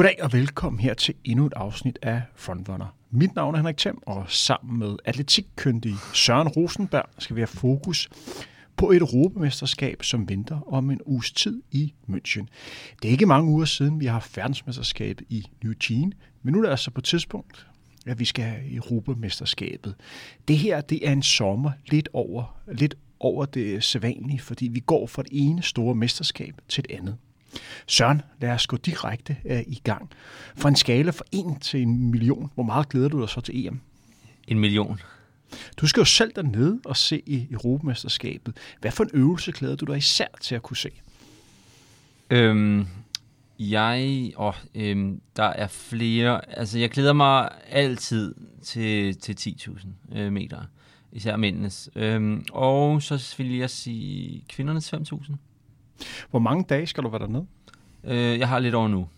Goddag og velkommen her til endnu et afsnit af Frontrunner. Mit navn er Henrik Thiem, og sammen med atletikkyndig Søren Rosenberg skal vi have fokus på et europamesterskab, som venter om en uges tid i München. Det er ikke mange uger siden, vi har haft verdensmesterskabet i Eugene, men nu er det altså på tidspunkt, at vi skal have Europamesterskabet. Det her, det er en sommer lidt over, lidt over det sædvanlige, fordi vi går fra det ene store mesterskab til et andet. Søren, lad os gå direkte uh, i gang. Fra en skala fra 1 til en million, hvor meget glæder du dig så til EM? En million. Du skal jo selv dernede og se i Europamesterskabet. Hvad for en øvelse glæder du dig især til at kunne se? Øhm, jeg, åh, øhm, der er flere, altså jeg glæder mig altid til, til 10.000 øh, meter, især mændenes. Øhm, og så vil jeg sige kvindernes 5.000. Hvor mange dage skal du være dernede? Øh, jeg har lidt over nu.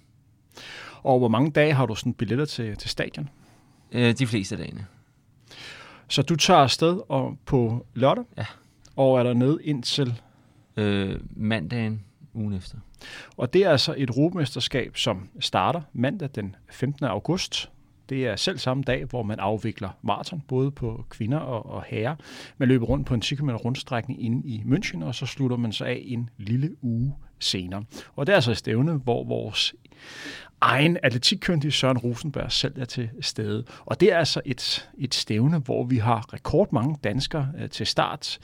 Og hvor mange dage har du sådan billetter til, til stadion? Øh, de fleste dagene. Så du tager afsted og på lørdag? Ja. Og er der nede indtil? Øh, mandagen ugen efter. Og det er altså et europamesterskab, som starter mandag den 15. august. Det er selv samme dag, hvor man afvikler maraton, både på kvinder og, og herrer. Man løber rundt på en 10 km rundstrækning inde i München, og så slutter man sig af en lille uge senere. Og det er altså et stævne, hvor vores egen atletikkyndige Søren Rosenberg selv er til stede. Og det er altså et, et stævne, hvor vi har rekordmange danskere øh, til start.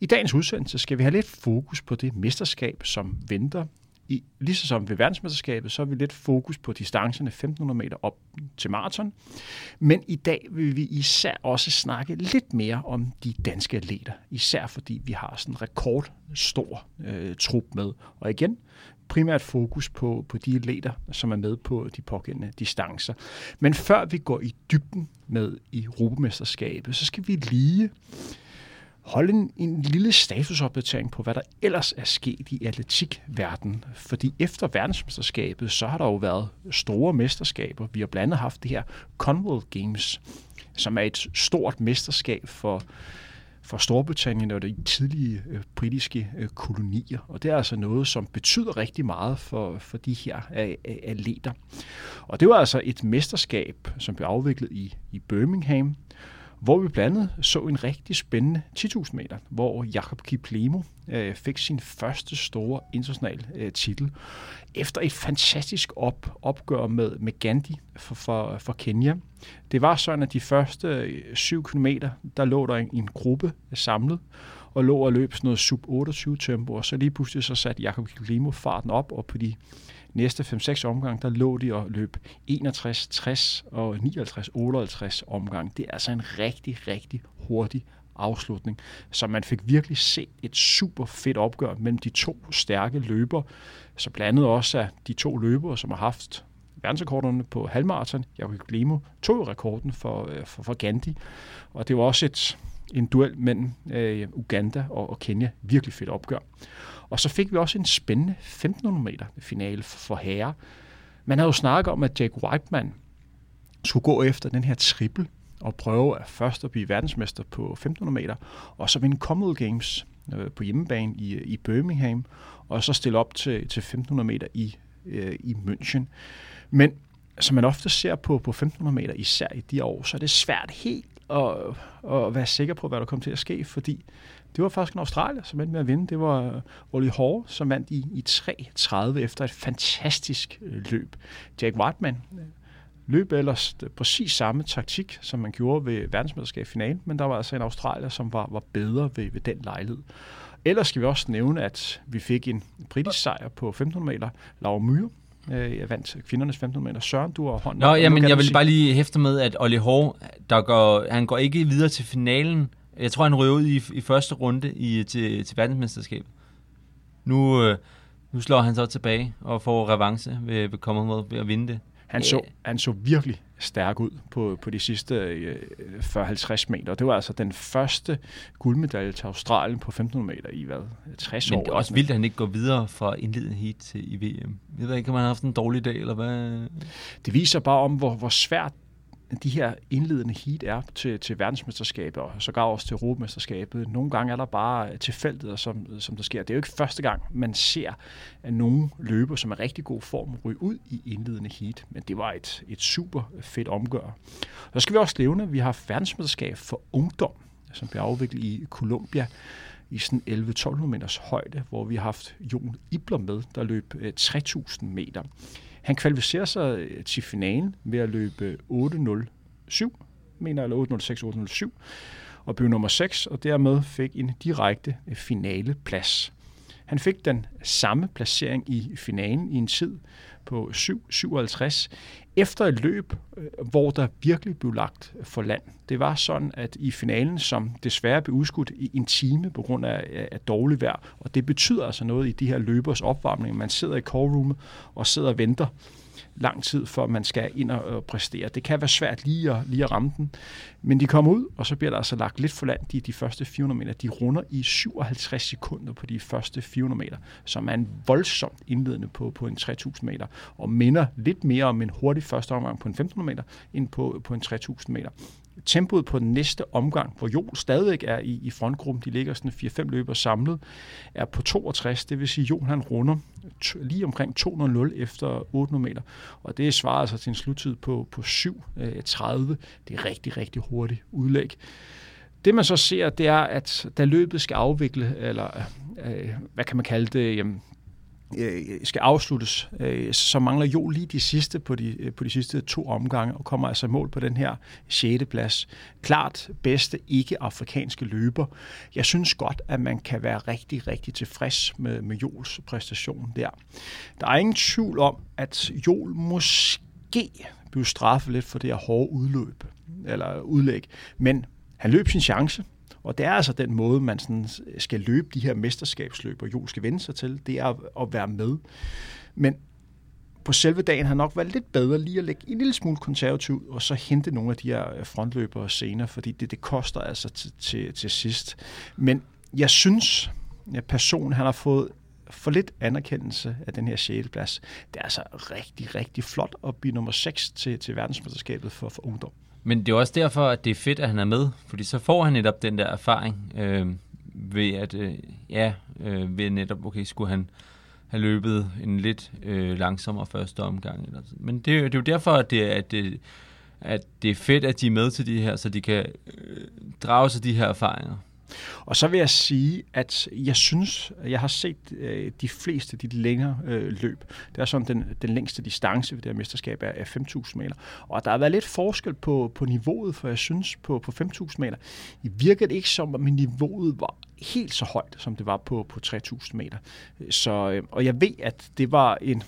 I dagens udsendelse skal vi have lidt fokus på det mesterskab, som venter i, lige så som ved verdensmesterskabet, så har vi lidt fokus på distancerne 1500 meter op til maraton. Men i dag vil vi især også snakke lidt mere om de danske atleter. Især fordi vi har sådan en rekordstor øh, trup med. Og igen, primært fokus på, på de atleter, som er med på de pågældende distancer. Men før vi går i dybden med i Europamesterskabet, så skal vi lige holde en, en lille statusopdatering på, hvad der ellers er sket i atletikverdenen. Fordi efter verdensmesterskabet, så har der jo været store mesterskaber. Vi har blandt andet haft det her Commonwealth Games, som er et stort mesterskab for, for Storbritannien og de tidlige øh, britiske øh, kolonier. Og det er altså noget, som betyder rigtig meget for, for de her øh, atleter. Og det var altså et mesterskab, som blev afviklet i, i Birmingham, hvor vi blandt andet så en rigtig spændende 10.000 meter, hvor Jakob Kiplemo øh, fik sin første store internationale øh, titel efter et fantastisk op, opgør med, med Gandhi for, for, for Kenya. Det var sådan, at de første øh, 7 km, der lå der en, en gruppe samlet, og lå og løb sådan noget sub 28 tempo, og så lige pludselig så satte Jakob Kiplemo farten op, og på de næste 5-6 omgang, der lå de og løb 61, 60 og 59, 58 omgang. Det er altså en rigtig, rigtig hurtig afslutning. Så man fik virkelig set et super fedt opgør mellem de to stærke løber, så blandt andet også af de to løbere, som har haft verdensrekorderne på halvmarathon. Jakob Glemo tog rekorden for, øh, for, for Gandhi, og det var også et, en duel mellem øh, Uganda og, og Kenya. Virkelig fedt opgør. Og så fik vi også en spændende 1500 meter finale for herrer. Man havde jo snakket om, at Jake Whiteman skulle gå efter den her triple og prøve at først at blive verdensmester på 1500 meter, og så vinde Commonwealth Games øh, på hjemmebane i, øh, i Birmingham, og så stille op til, til 1500 meter i, øh, i München. Men som man ofte ser på, på 1500 meter, især i de år, så er det svært helt at, at være sikker på, hvad der kommer til at ske, fordi det var faktisk en Australier, som endte med at vinde. Det var Ollie Hall, som vandt i, i 3.30 efter et fantastisk øh, løb. Jack Whiteman øh, løb ellers præcis samme taktik, som man gjorde ved verdensmesterskabsfinalen, men der var altså en Australier, som var, var bedre ved, ved den lejlighed. Ellers skal vi også nævne, at vi fik en britisk sejr på 1500 meter. Laura Myhre, øh, jeg vandt kvindernes 1500 meter. Søren, du har hånden. Nå, jamen, jeg vil sige. bare lige hæfte med, at Olli Hår, der går, han går ikke videre til finalen, jeg tror, han røver ud i, i første runde i, til, til verdensmesterskabet. Nu, øh, nu slår han så tilbage og får revanche ved, ved Commonwealth ved at vinde det. Han så, han så virkelig stærk ud på, på de sidste øh, 40-50 meter. Det var altså den første guldmedalje til Australien på 1500 meter i hvad, 60 år. Men det er også vildt, at han ikke går videre fra indledende heat til i VM. Jeg ved ikke, om han har haft en dårlig dag, eller hvad? Det viser bare om, hvor, hvor svært de her indledende heat er til, til verdensmesterskabet og sågar også til europamesterskabet. Nogle gange er der bare tilfældigheder, som, som der sker. Det er jo ikke første gang, man ser, at nogle løber, som er rigtig god form, ryge ud i indledende heat. Men det var et, et super fedt omgør. Så skal vi også nævne, at vi har verdensmesterskab for ungdom, som bliver afviklet i Colombia i sådan 11-1200 meters højde, hvor vi har haft Jon Ibler med, der løb øh, 3000 meter. Han kvalificerer sig øh, til finalen ved at løbe øh, 8.07, mener eller 8.06, 8.07, og blev nummer 6, og dermed fik en direkte finaleplads. Han fik den samme placering i finalen i en tid på 7.57, efter et løb, øh, hvor der virkelig blev lagt for land. Det var sådan, at i finalen, som desværre blev udskudt i en time på grund af, af dårligt vejr, og det betyder altså noget i de her løbers opvarmning. Man sidder i callroomet og sidder og venter lang tid, før man skal ind og præstere. Det kan være svært lige at, lige at ramme den, men de kommer ud, og så bliver der altså lagt lidt for land de, de første 400 meter. De runder i 57 sekunder på de første 400 meter, som er en voldsomt indledende på, på en 3000 meter, og minder lidt mere om en hurtig første omgang på en 1500 meter, end på, på en 3000 meter tempoet på den næste omgang, hvor Jol stadig er i, i frontgruppen, de ligger sådan 4-5 løber samlet, er på 62. Det vil sige, at Jon han runder lige omkring 200 efter 800 meter. Og det svarer altså til en sluttid på, på 7.30. Øh, det er rigtig, rigtig hurtigt udlæg. Det man så ser, det er, at da løbet skal afvikle, eller øh, øh hvad kan man kalde det, jamen, øh, skal afsluttes, øh, så mangler jo lige de sidste på de, øh, på de sidste to omgange, og kommer altså mål på den her 6. plads. Klart bedste ikke-afrikanske løber. Jeg synes godt, at man kan være rigtig, rigtig tilfreds med, med Jols præstation der. Der er ingen tvivl om, at Jol måske blev straffet lidt for det her hårde udløb, eller udlæg, men han løb sin chance, og det er altså den måde, man sådan skal løbe de her mesterskabsløb, og jo skal vende sig til, det er at være med. Men på selve dagen har nok været lidt bedre lige at lægge en lille smule konservativ, og så hente nogle af de her øh, frontløbere senere, fordi det, det koster altså til, til, til sidst. Men jeg synes, at personen han har fået for lidt anerkendelse af den her 6. plads. Det er altså rigtig, rigtig flot at blive nummer 6 til, til verdensmesterskabet for, for ungdom. Men det er også derfor, at det er fedt, at han er med, fordi så får han netop den der erfaring øh, ved at, øh, ja, øh, ved netop, okay, skulle han have løbet en lidt øh, langsommere første omgang. Eller sådan. Men det, det er jo derfor, at det, at, det, at det er fedt, at de er med til de her, så de kan øh, drage sig de her erfaringer. Og så vil jeg sige, at jeg synes, jeg har set øh, de fleste af de længere øh, løb. Det er sådan, den, den længste distance ved det her mesterskab er, er 5.000 meter. Og der har været lidt forskel på, på niveauet, for jeg synes, på, på 5.000 meter, i virkede det ikke som, at niveauet var helt så højt, som det var på, på 3.000 meter. Så, øh, og jeg ved, at det var en,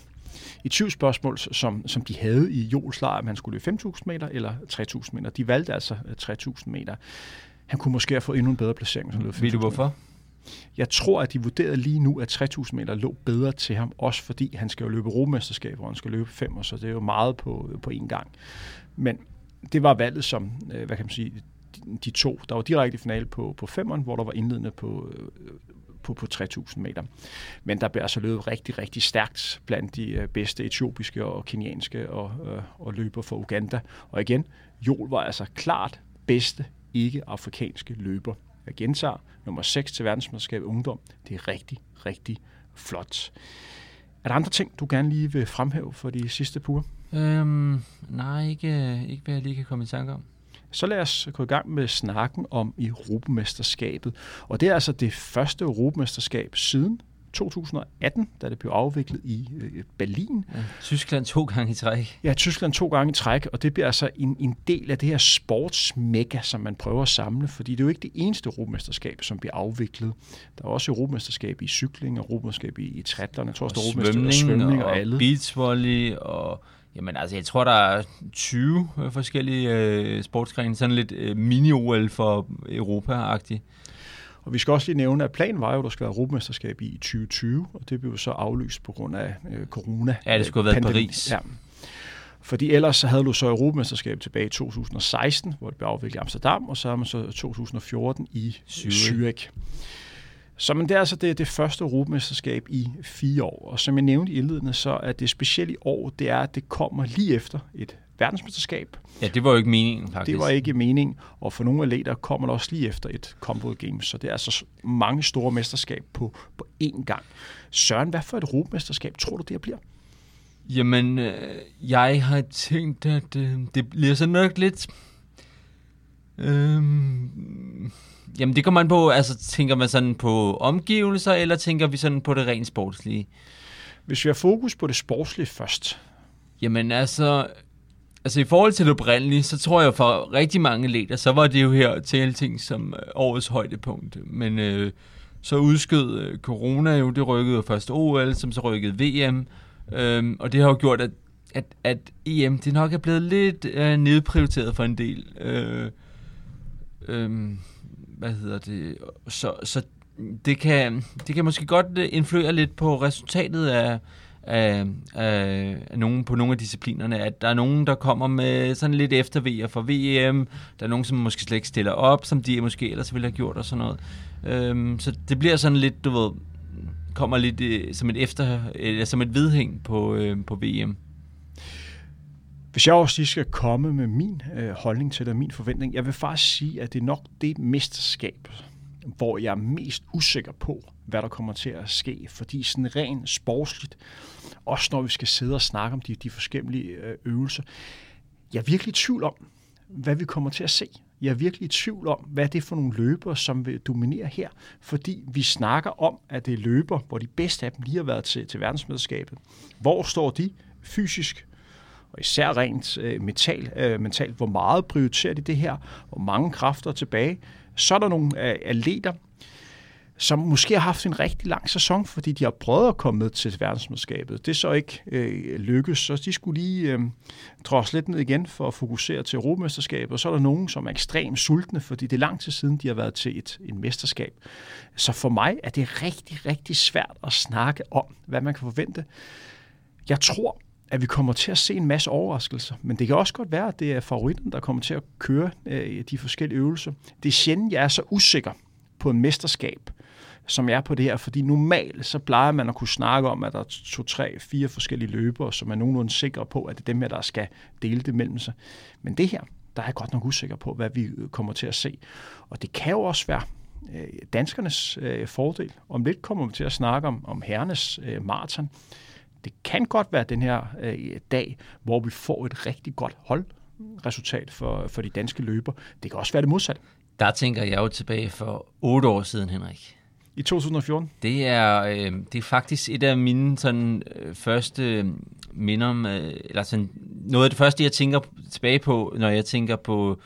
et tvivlsspørgsmål, som, som de havde i Jols lejr, om han skulle løbe 5.000 meter eller 3.000 meter. De valgte altså øh, 3.000 meter han kunne måske have fået endnu en bedre placering. Som Ved du hvorfor? Jeg tror, at de vurderede lige nu, at 3000 meter lå bedre til ham, også fordi han skal jo løbe romesterskab, hvor han skal løbe fem, og så det er jo meget på, på én gang. Men det var valget som, øh, hvad kan man sige, de to. Der var direkte i finale på, på femmeren, hvor der var indledende på, øh, på, på 3000 meter. Men der blev altså løbet rigtig, rigtig stærkt blandt de øh, bedste etiopiske og kenianske og, og løber for Uganda. Og igen, Jol var altså klart bedste ikke-afrikanske løber. Jeg gentager, nummer 6 til verdensmesterskabet ungdom. Det er rigtig, rigtig flot. Er der andre ting, du gerne lige vil fremhæve for de sidste puger? Øhm, nej, ikke, ikke hvad jeg lige kan komme i tanke om. Så lad os gå i gang med snakken om Europamesterskabet. Og det er altså det første Europamesterskab siden 2018, da det blev afviklet i øh, Berlin. Ja, Tyskland to gange i træk. Ja, Tyskland to gange i træk, og det bliver altså en, en del af det her sportsmega, som man prøver at samle, fordi det er jo ikke det eneste europamesterskab, som bliver afviklet. Der er også europamesterskab i cykling, og europamesterskab i, i triathlon, jeg tror også, der er svømning, svømning og, og alle. beachvolley og Jamen altså, jeg tror, der er 20 forskellige øh, sportsgrene, sådan lidt øh, mini-OL for Europa-agtigt. Og vi skal også lige nævne, at planen var jo, at der skal være Europamesterskab i 2020, og det blev så aflyst på grund af øh, corona. Ja, det skulle have været Paris. Ja. Fordi ellers så havde du så Europamesterskab tilbage i 2016, hvor det blev afviklet i Amsterdam, og så har man så 2014 i Zürich. Så men det er altså det, det første Europamesterskab i fire år. Og som jeg nævnte i indledende, så er det specielle i år, det er, at det kommer lige efter et verdensmesterskab. Ja, det var jo ikke meningen, faktisk. Det var ikke meningen, og for nogle atleter kommer der også lige efter et Commonwealth Games, så det er altså mange store mesterskab på, på én gang. Søren, hvad for et Europamesterskab tror du, det bliver? Jamen, øh, jeg har tænkt, at øh, det bliver så nok lidt... Øh, jamen, det kommer man på, altså tænker man sådan på omgivelser, eller tænker vi sådan på det rent sportslige? Hvis vi har fokus på det sportslige først. Jamen altså, altså i forhold til det oprindelige, så tror jeg for rigtig mange leder, så var det jo her til ting som øh, årets højdepunkt. Men øh, så udskød øh, corona jo, det rykkede først OL, som så rykkede VM. Øh, og det har jo gjort, at, at, at EM det nok er blevet lidt øh, nedprioriteret for en del. Øh, øh, hvad hedder det? Så, så det, kan, det kan måske godt øh, influere lidt på resultatet af, af, af, af nogen, på nogle af disciplinerne, at der er nogen, der kommer med sådan lidt eftervejer for VM, der er nogen, som måske slet ikke stiller op, som de måske ellers ville have gjort og sådan noget. Øhm, så det bliver sådan lidt, du ved, kommer lidt øh, som et efter, øh, som et vedhæng på, øh, på VM. Hvis jeg også lige skal komme med min øh, holdning til det, min forventning, jeg vil faktisk sige, at det er nok det mesterskab, hvor jeg er mest usikker på, hvad der kommer til at ske. Fordi sådan rent sportsligt, også når vi skal sidde og snakke om de, de forskellige øh, øvelser, jeg er virkelig i tvivl om, hvad vi kommer til at se. Jeg er virkelig i tvivl om, hvad det er for nogle løbere, som vil dominere her. Fordi vi snakker om, at det er løber, hvor de bedste af dem lige har været til, til verdensmesterskabet. Hvor står de fysisk? Og især rent øh, mental, øh, mentalt, hvor meget prioriterer de det her? Hvor mange kræfter tilbage? Så er der nogle øh, atleter, som måske har haft en rigtig lang sæson, fordi de har prøvet at komme med til verdensmesterskabet. Det er så ikke øh, lykkes, så de skulle lige øh, drosle lidt ned igen for at fokusere til Europamesterskabet. Og så er der nogen, som er ekstremt sultne, fordi det er lang tid siden, de har været til et, et mesterskab. Så for mig er det rigtig, rigtig svært at snakke om, hvad man kan forvente. Jeg tror, at vi kommer til at se en masse overraskelser, men det kan også godt være, at det er favoritten, der kommer til at køre øh, de forskellige øvelser. Det er sjældent, jeg er så usikker på en mesterskab, som er på det her, fordi normalt så plejer man at kunne snakke om, at der er to, tre, fire forskellige løbere, som er nogenlunde sikre på, at det er dem her, der skal dele det mellem sig. Men det her, der er jeg godt nok usikker på, hvad vi øh, kommer til at se. Og det kan jo også være øh, danskernes øh, fordel. Om lidt kommer vi til at snakke om, om herrenes øh, maraton. Det kan godt være den her øh, dag, hvor vi får et rigtig godt holdresultat for, for de danske løber. Det kan også være det modsatte. Der tænker jeg jo tilbage for otte år siden, Henrik. I 2014? Det er, øh, det er faktisk et af mine sådan, øh, første minder, med, øh, eller sådan, noget af det første, jeg tænker tilbage på, når jeg tænker på,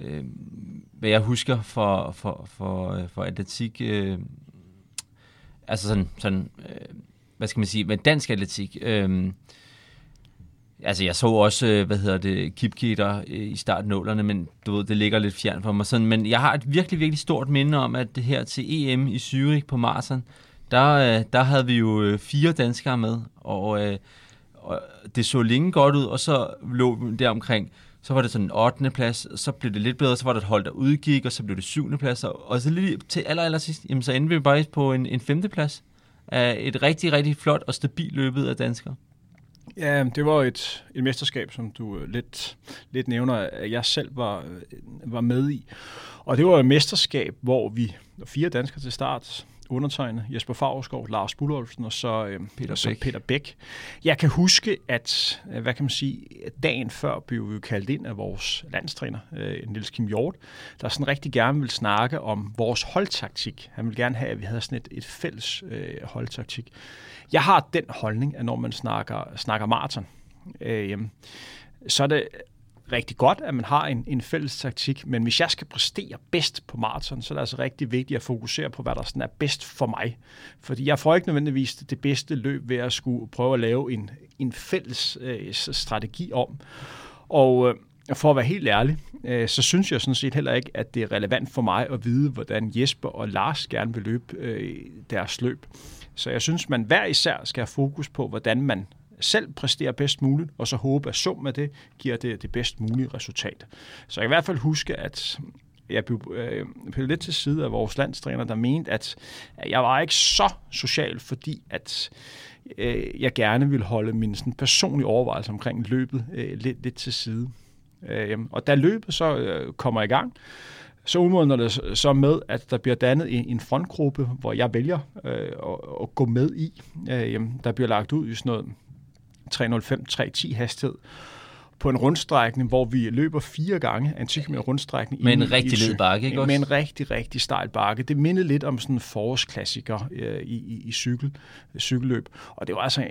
øh, hvad jeg husker for, for, for, øh, for atletik. Øh, altså sådan, sådan øh, hvad skal man sige, med dansk atletik. Øh, Altså, jeg så også, øh, hvad hedder det, Kipketer øh, i starten nålerne, men du ved, det ligger lidt fjern for mig. Sådan, men jeg har et virkelig, virkelig stort minde om, at det her til EM i Zürich på Marsen, der, øh, der havde vi jo fire danskere med, og, og det så længe godt ud, og så lå vi der omkring, så var det sådan en 8. plads, så blev det lidt bedre, så var der et hold, der udgik, og så blev det 7. plads, og så lige til aller, aller sidst, jamen, så endte vi bare på en, en 5. plads af et rigtig, rigtig flot og stabilt løbet af danskere. Ja, det var et, et mesterskab, som du øh, lidt, lidt nævner, at jeg selv var, øh, var med i. Og det var et mesterskab, hvor vi fire danskere til start, undertegnet Jesper Favreskov, Lars Budolfsen og så, øh, Peter, så Bæk. Peter Bæk. Jeg kan huske, at hvad kan man sige, dagen før blev vi kaldt ind af vores landstræner, øh, Niels Kim Hjort, der sådan rigtig gerne vil snakke om vores holdtaktik. Han vil gerne have, at vi havde sådan et, et fælles øh, holdtaktik. Jeg har den holdning, at når man snakker, snakker maraton, øh, så er det rigtig godt, at man har en, en fælles taktik, men hvis jeg skal præstere bedst på maraton, så er det altså rigtig vigtigt at fokusere på, hvad der sådan er bedst for mig. Fordi jeg får ikke nødvendigvis det bedste løb ved at skulle prøve at lave en, en fælles øh, strategi om. Og øh, for at være helt ærlig, øh, så synes jeg sådan set heller ikke, at det er relevant for mig at vide, hvordan Jesper og Lars gerne vil løbe øh, deres løb. Så jeg synes, man hver især skal have fokus på, hvordan man selv præsterer bedst muligt, og så håbe, at sum af det giver det det bedst mulige resultat. Så jeg kan i hvert fald huske, at jeg blev øh, blev lidt til side af vores landstræner, der mente, at jeg var ikke så social, fordi at øh, jeg gerne ville holde min sådan, personlige overvejelse omkring løbet øh, lidt, lidt til side. Øh, og da løbet så øh, kommer i gang, så udmåler det så med, at der bliver dannet en, en frontgruppe, hvor jeg vælger øh, at, at gå med i. Øh, der bliver lagt ud i sådan noget 305-310 hastighed på en rundstrækning, hvor vi løber fire gange en 10 km rundstrækning. Med en rigtig led bakke, ikke også? Med en rigtig, rigtig stejl bakke. Det mindede lidt om sådan en forårsklassiker øh, i, i, i cykel, cykelløb. Og det var altså,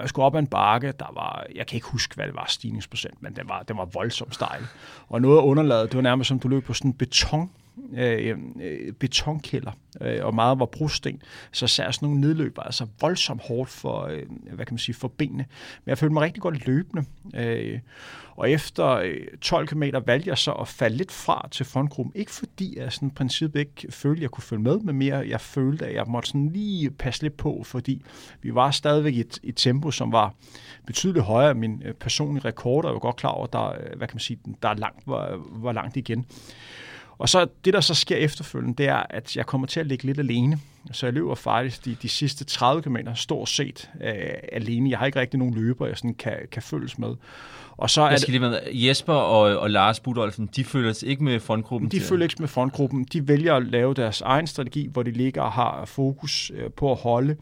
jeg skulle op ad en bakke, der var, jeg kan ikke huske, hvad det var stigningsprocent, men den var, den var voldsomt stejl. Og noget af underlaget, det var nærmest som du løb på sådan en beton øh, øh, betonkælder, øh, og meget var brosten, så ser sådan nogle nedløb var altså voldsomt hårdt for, øh, hvad kan man sige, for benene. Men jeg følte mig rigtig godt løbende, øh, og efter øh, 12 km valgte jeg så at falde lidt fra til frontgruppen. Ikke fordi jeg sådan i princippet ikke følte, at jeg kunne følge med, men mere jeg følte, at jeg måtte sådan lige passe lidt på, fordi vi var stadigvæk i et, et tempo, som var betydeligt højere end min øh, personlige rekord, og jeg var godt klar over, der, øh, hvad kan man sige, der er langt, var, var langt igen. Og så det, der så sker efterfølgende, det er, at jeg kommer til at ligge lidt alene. Så jeg løber faktisk de, de sidste 30 km stort set øh, alene. Jeg har ikke rigtig nogen løber, jeg sådan kan, kan følges med. Og så er skal det, med, Jesper og, og Lars Budolfen, de følger ikke med frontgruppen? De følger ikke med frontgruppen. De vælger at lave deres egen strategi, hvor de ligger og har fokus øh, på at holde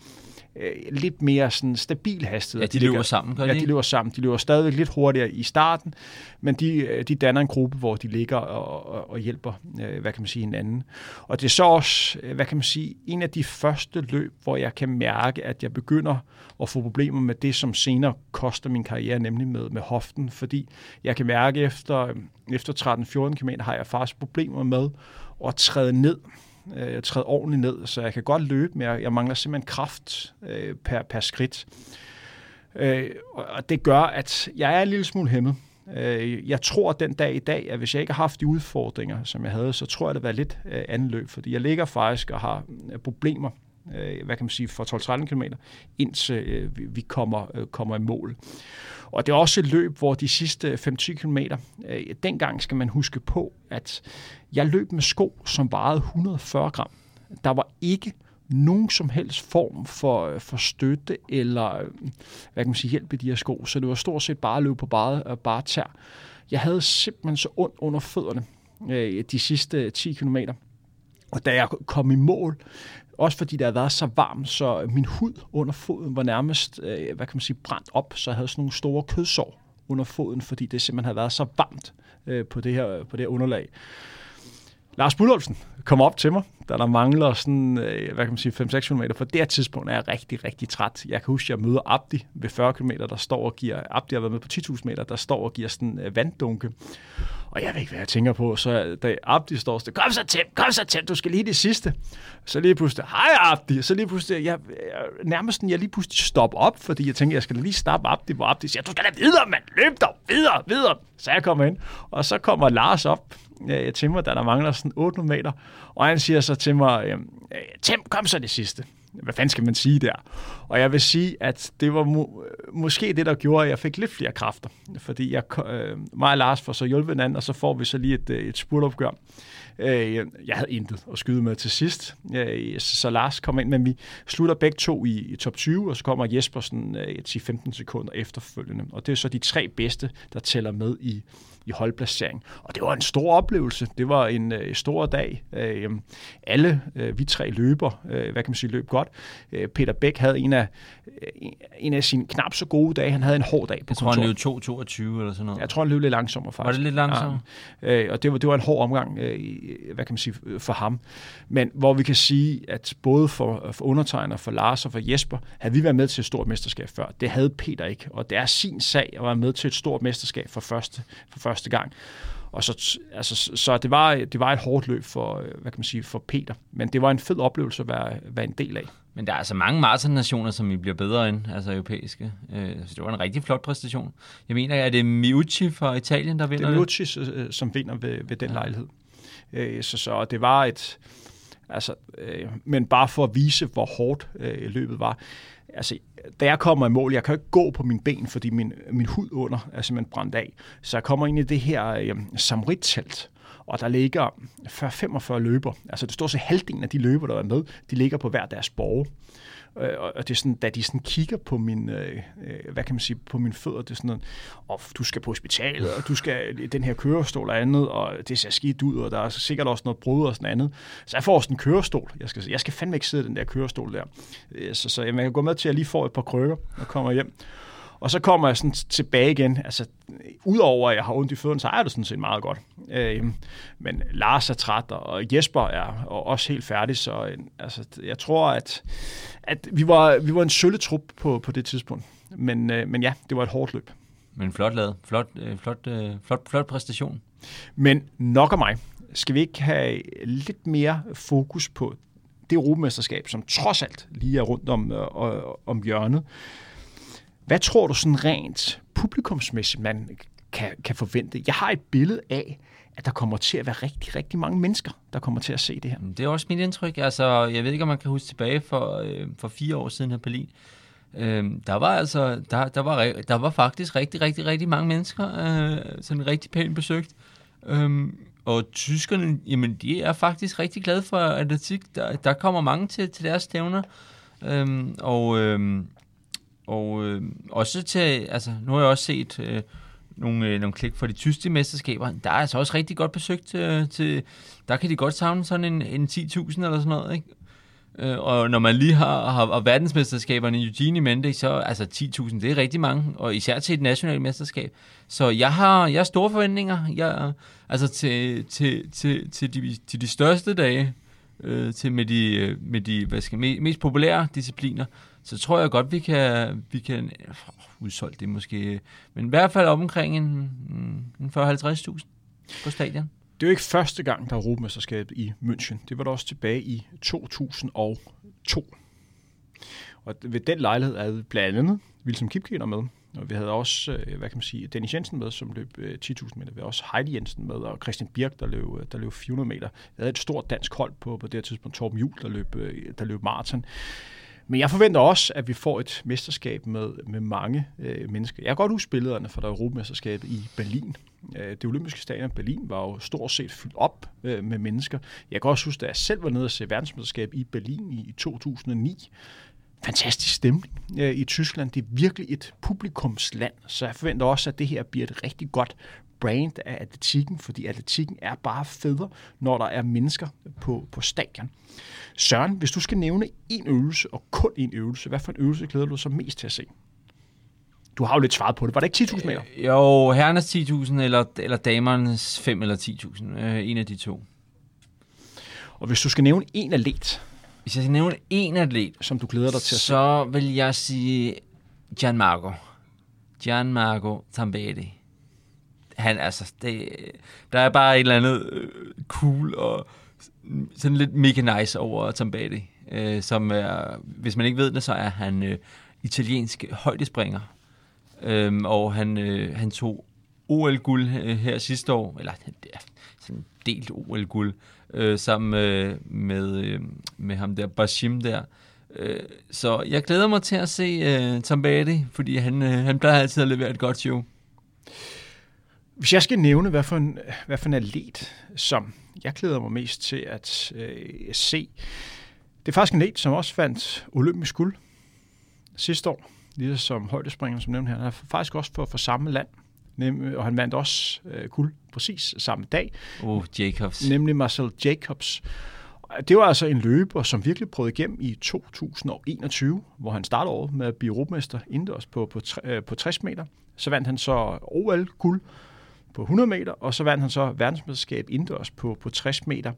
øh, lidt mere sådan stabil hastighed. Ja, de, de løber ligger, sammen, gør de Ja, de løber sammen. De løber stadigvæk lidt hurtigere i starten, men de, øh, de danner en gruppe, hvor de ligger og, og, og hjælper, øh, hvad kan man sige, hinanden. Og det er så også, øh, hvad kan man sige, en af de første løb, hvor jeg kan mærke, at jeg begynder at få problemer med det, som senere koster min karriere, nemlig med, med hoften, fordi jeg kan mærke, efter, efter 13-14 km har jeg faktisk problemer med at træde ned øh, træde ordentligt ned, så jeg kan godt løbe, men jeg, jeg mangler simpelthen kraft øh, per, per skridt. Øh, og det gør, at jeg er en lille smule hæmmet. Øh, jeg tror den dag i dag, at hvis jeg ikke har haft de udfordringer, som jeg havde, så tror jeg, det var lidt øh, anden løb, fordi jeg ligger faktisk og har øh, problemer øh, hvad kan man sige, for 12-13 km, indtil øh, vi kommer, øh, kommer i mål. Og det er også et løb, hvor de sidste 5-10 km, øh, dengang skal man huske på, at jeg løb med sko, som vejede 140 gram. Der var ikke nogen som helst form for, øh, for støtte eller øh, hvad kan man sige, hjælp i de her sko. Så det var stort set bare at løbe på bare, øh, bare tær. Jeg havde simpelthen så ondt under fødderne øh, de sidste 10 km. Og da jeg kom i mål, også fordi det havde været så varmt, så min hud under foden var nærmest, øh, hvad kan man sige, brændt op, så jeg havde sådan nogle store kødsår under foden, fordi det simpelthen havde været så varmt øh, på, det her, på det her underlag. Lars Budolfsen kom op til mig, da der mangler sådan, øh, hvad kan man sige, 5-6 km. For det her tidspunkt er jeg rigtig, rigtig træt. Jeg kan huske, at jeg møder Abdi ved 40 km, der står og giver, Abdi har været med på 10.000 meter, der står og giver sådan en vanddunke. Og jeg ved ikke, hvad jeg tænker på. Så da Abdi står så, kom så tæt, kom så tæt, du skal lige det sidste. Så lige pludselig, hej Abdi. Så lige pludselig, jeg, jeg, nærmest jeg lige pludselig stopper op, fordi jeg tænker, jeg skal lige stoppe Abdi, hvor Abdi siger, du skal da videre, mand, løb dog, videre, videre. Så jeg kommer ind, og så kommer Lars op øh, til mig, da der mangler sådan 800 meter, og han siger så til mig, øhm, øh, Tim, kom så det sidste hvad fanden skal man sige der? Og jeg vil sige, at det var mu- måske det, der gjorde, at jeg fik lidt flere kræfter. Fordi jeg, øh, mig og Lars får så hjulpet hinanden, og så får vi så lige et, øh, et spurtopgør. Øh, jeg havde intet at skyde med til sidst, øh, så Lars kom ind, men vi slutter begge to i, i top 20, og så kommer Jesper sådan øh, 10-15 sekunder efterfølgende. Og det er så de tre bedste, der tæller med i, i holdplacering. Og det var en stor oplevelse. Det var en øh, stor dag. Øh, alle øh, vi tre løber, øh, hvad kan man sige, løb godt. Øh, Peter Bæk havde en af, øh, en af sine knap så gode dage. Han havde en hård dag på Jeg tror, han løb 2.22 eller sådan noget. Jeg tror, han løb lidt langsommere faktisk. Var det lidt langsommere? Ja. Øh, og det var, det var en hård omgang, øh, hvad kan man sige, for ham. Men hvor vi kan sige, at både for, for undertegner, for Lars og for Jesper, havde vi været med til et stort mesterskab før. Det havde Peter ikke. Og det er sin sag at være med til et stort mesterskab for første, for første gang. Og så, altså, så det, var, det var et hårdt løb for, øh, hvad kan man sige, for Peter. Men det var en fed oplevelse at være, være en del af. Men der er altså mange maratonnationer, som vi bliver bedre end, altså europæiske. Øh, så det var en rigtig flot præstation. Jeg mener, er det Miucci fra Italien, der vinder det? er Miucci, øh, som vinder ved, ved den ja. lejlighed. Så, så det var et... Altså, øh, men bare for at vise, hvor hårdt øh, løbet var altså, da jeg kommer i mål, jeg kan ikke gå på mine ben, fordi min, min hud under er simpelthen brændt af. Så jeg kommer ind i det her øh, samrittelt, og der ligger 40-45 løber. Altså det står så halvdelen af de løber, der er med, de ligger på hver deres borg. Øh, og det er sådan, da de sådan kigger på min, øh, øh hvad kan man sige, på mine fødder, det er sådan og du skal på hospitalet, og du skal den her kørestol og andet, og det ser skidt ud, og der er sikkert også noget brud og sådan andet. Så jeg får også en kørestol. Jeg skal, jeg skal fandme ikke sidde i den der kørestol der. Øh, så, så jeg kan gå med til, at jeg lige får et par krykker, og kommer hjem. Og så kommer jeg sådan tilbage igen. Altså, udover at jeg har ondt i fødderne, så er det sådan set meget godt. Øh, men Lars er træt, og Jesper er også helt færdig, så øh, altså, jeg tror, at, at vi, var, vi var en sølletrup på, på det tidspunkt. Men, øh, men ja, det var et hårdt løb. Men flot lavet. Flot, øh, flot, øh, flot, flot præstation. Men nok af mig. Skal vi ikke have lidt mere fokus på det europamesterskab, som trods alt lige er rundt om, øh, om hjørnet? Hvad tror du sådan rent publikumsmæssigt, man kan, kan forvente? Jeg har et billede af, at der kommer til at være rigtig, rigtig mange mennesker, der kommer til at se det her. Det er også mit indtryk. Altså, jeg ved ikke, om man kan huske tilbage for, øh, for fire år siden her i Berlin. Øh, der var altså, der, der, var, der var faktisk rigtig, rigtig, rigtig mange mennesker, øh, sådan rigtig pænt besøgt. Øh, og tyskerne, jamen, de er faktisk rigtig glade for atletik. Der, der kommer mange til, til deres stævner. Øh, og, øh, og øh, også til, altså nu har jeg også set øh, nogle, øh, nogle klik for de tyske mesterskaber. Der er altså også rigtig godt besøgt øh, til, der kan de godt savne sådan en, en 10.000 eller sådan noget, ikke? Øh, og når man lige har, har, har verdensmesterskaberne i Eugene i mente, så altså 10.000, det er rigtig mange, og især til et nationalt mesterskab. Så jeg har, jeg har store forventninger, jeg, altså til, til, til, til, de, til de største dage, øh, til med de, øh, med de hvad skal, mest populære discipliner, så tror jeg godt, vi kan, vi kan øh, udsolgt det måske, men i hvert fald omkring en, en 40-50.000 på stadion. Det er jo ikke første gang, der er Europamesterskabet i München. Det var der også tilbage i 2002. Og ved den lejlighed er blandt andet Wilson Kipketer med. Og vi havde også, øh, hvad kan man sige, Dennis Jensen med, som løb øh, 10.000 meter. Vi havde også Heidi Jensen med, og Christian Birk, der løb, øh, der løb 400 meter. Vi havde et stort dansk hold på, på det her tidspunkt. Torben Juhl, der løb, der løb maraton. Men jeg forventer også, at vi får et mesterskab med, med mange øh, mennesker. Jeg kan godt huske billederne fra der Europamesterskabet i Berlin. Øh, det olympiske stadion Berlin var jo stort set fyldt op øh, med mennesker. Jeg kan også huske, da jeg selv var nede og se verdensmesterskab i Berlin i 2009 fantastisk stemning øh, i Tyskland. Det er virkelig et publikumsland, så jeg forventer også, at det her bliver et rigtig godt brand af atletikken, fordi atletikken er bare federe, når der er mennesker på, på stadion. Søren, hvis du skal nævne en øvelse, og kun en øvelse, hvad for en øvelse glæder du sig mest til at se? Du har jo lidt svaret på det. Var det ikke 10.000 meter? Øh, jo, herrenes 10.000 eller, eller damernes 5 eller 10.000. Øh, en af de to. Og hvis du skal nævne en atlet, hvis jeg skal nævne en atlet, som du glæder dig til at se, så vil jeg sige Gianmarco. Gianmarco Tambedi han altså, det, der er bare et eller andet øh, cool og sådan lidt mega nice over Tom øh, som er, hvis man ikke ved det, så er han øh, italiensk højdespringer. øh, og han, øh, han tog OL-guld øh, her sidste år, eller ja, sådan delt OL-guld, øh, sammen øh, med, øh, med ham der, Bashim der. Øh, så jeg glæder mig til at se øh, Tom fordi han, øh, han plejer altid at levere et godt show. Hvis jeg skal nævne, hvad for en, hvad for en atlet, som jeg glæder mig mest til at øh, se, det er faktisk en atlet, som også fandt olympisk guld sidste år, ligesom højdespringer, som nævnt her. Han er faktisk også for, for samme land, nem, og han vandt også øh, guld præcis samme dag. Oh, Jacobs. Nemlig Marcel Jacobs. Det var altså en løber, som virkelig prøvede igennem i 2021, hvor han startede året med at blive europamester indendørs på, på, øh, på 60 meter. Så vandt han så OL-guld, på 100 meter, og så vandt han så verdensmesterskab indendørs på, på 60 meter.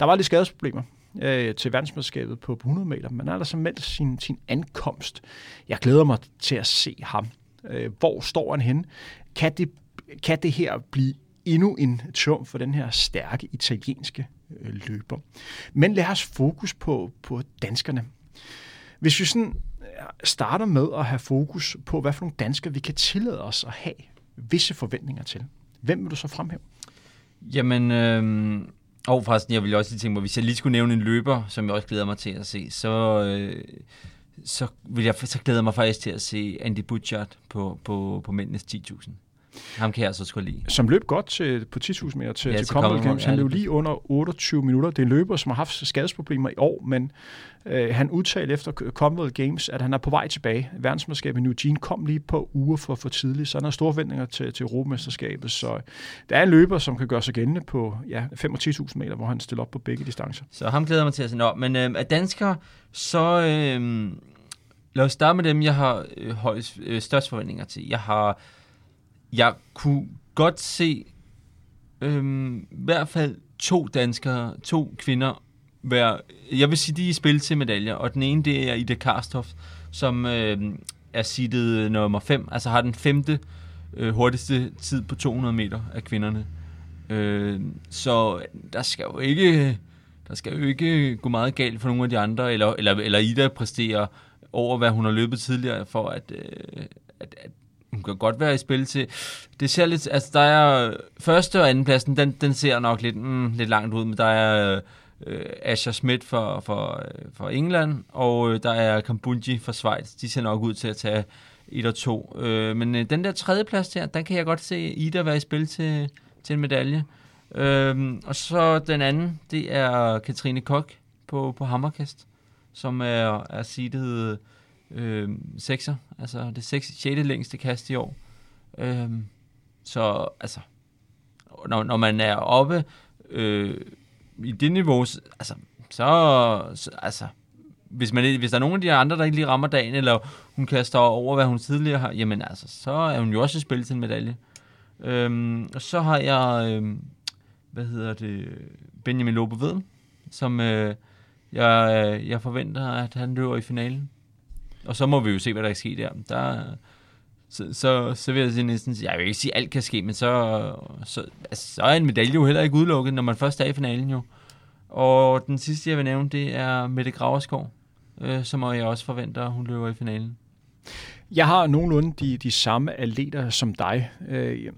Der var lidt skadesproblemer øh, til verdensmesterskabet på, på 100 meter, men han har så meldt sin, sin ankomst. Jeg glæder mig til at se ham. Øh, hvor står han henne? Kan det, kan det her blive endnu en triumf for den her stærke italienske øh, løber? Men lad os fokus på, på danskerne. Hvis vi sådan øh, starter med at have fokus på, hvad for nogle danskere vi kan tillade os at have visse forventninger til. Hvem vil du så fremhæve? Jamen, øh, og forresten, jeg vil også lige tænke mig, hvis jeg lige skulle nævne en løber, som jeg også glæder mig til at se, så, øh, så, vil jeg, så glæder jeg mig faktisk til at se Andy Butchart på, på, på mændenes 10.000. Ham kan jeg altså sgu lide. Som løb godt til, på 10.000 meter til, Ja, til til Commonwealth Games. Han løb lige under 28 minutter. Det er løber, som har haft skadesproblemer i år, men øh, han udtalte efter Commonwealth Games, at han er på vej tilbage. Verdensmesterskabet i New Jean kom lige på uger for for tidligt, så han har store forventninger til, til Europamesterskabet. Så der er en løber, som kan gøre sig gældende på ja, 5 og 10.000 meter, hvor han stiller op på begge distancer. Så ham glæder mig til at se. Nå, men øh, af danskere, så øh, lad os starte med dem, jeg har øh, højst, øh, størst forventninger til. Jeg har, jeg kunne godt se øhm, i hvert fald to danskere, to kvinder, være, jeg vil sige, de er i spil til medaljer, og den ene, det er Ida Karstoft, som øh, er sittet nummer 5, altså har den femte øh, hurtigste tid på 200 meter af kvinderne. Øh, så der skal jo ikke der skal jo ikke gå meget galt for nogle af de andre, eller, eller, eller Ida præsterer over, hvad hun har løbet tidligere, for at, øh, at, at hun kan godt være i spil til. Det ser lidt, altså der er første og anden pladsen, den, den ser nok lidt, mm, lidt langt ud, men der er øh, Asher Schmidt for, for, øh, for England, og øh, der er Kambunji for Schweiz. De ser nok ud til at tage et og to. Øh, men øh, den der tredje plads der, den kan jeg godt se Ida være i spil til, til en medalje. Øh, og så den anden, det er Katrine Kok på, på Hammerkast, som er, er seedet øh, sekser, altså det 6, 6. længste kast i år. Øh, så altså, når, når man er oppe øh, i det niveau, altså, så, så altså, hvis, man, hvis der er nogen af de andre, der ikke lige rammer dagen, eller hun kaster over, hvad hun tidligere har, jamen altså, så er hun jo også i spil til en medalje. Øhm, og så har jeg, øhm, hvad hedder det, Benjamin Lobe Ved, som øh, jeg, øh, jeg forventer, at han løber i finalen. Og så må vi jo se, hvad der kan ske der. der så, så, så vil jeg sige næsten, jeg vil ikke sige, at alt kan ske, men så, så, altså, så er en medalje jo heller ikke udelukket, når man først er i finalen jo. Og den sidste, jeg vil nævne, det er Mette Graverskov, øh, som jeg også forventer, hun løber i finalen. Jeg har nogenlunde de, de samme atleter som dig. Øh,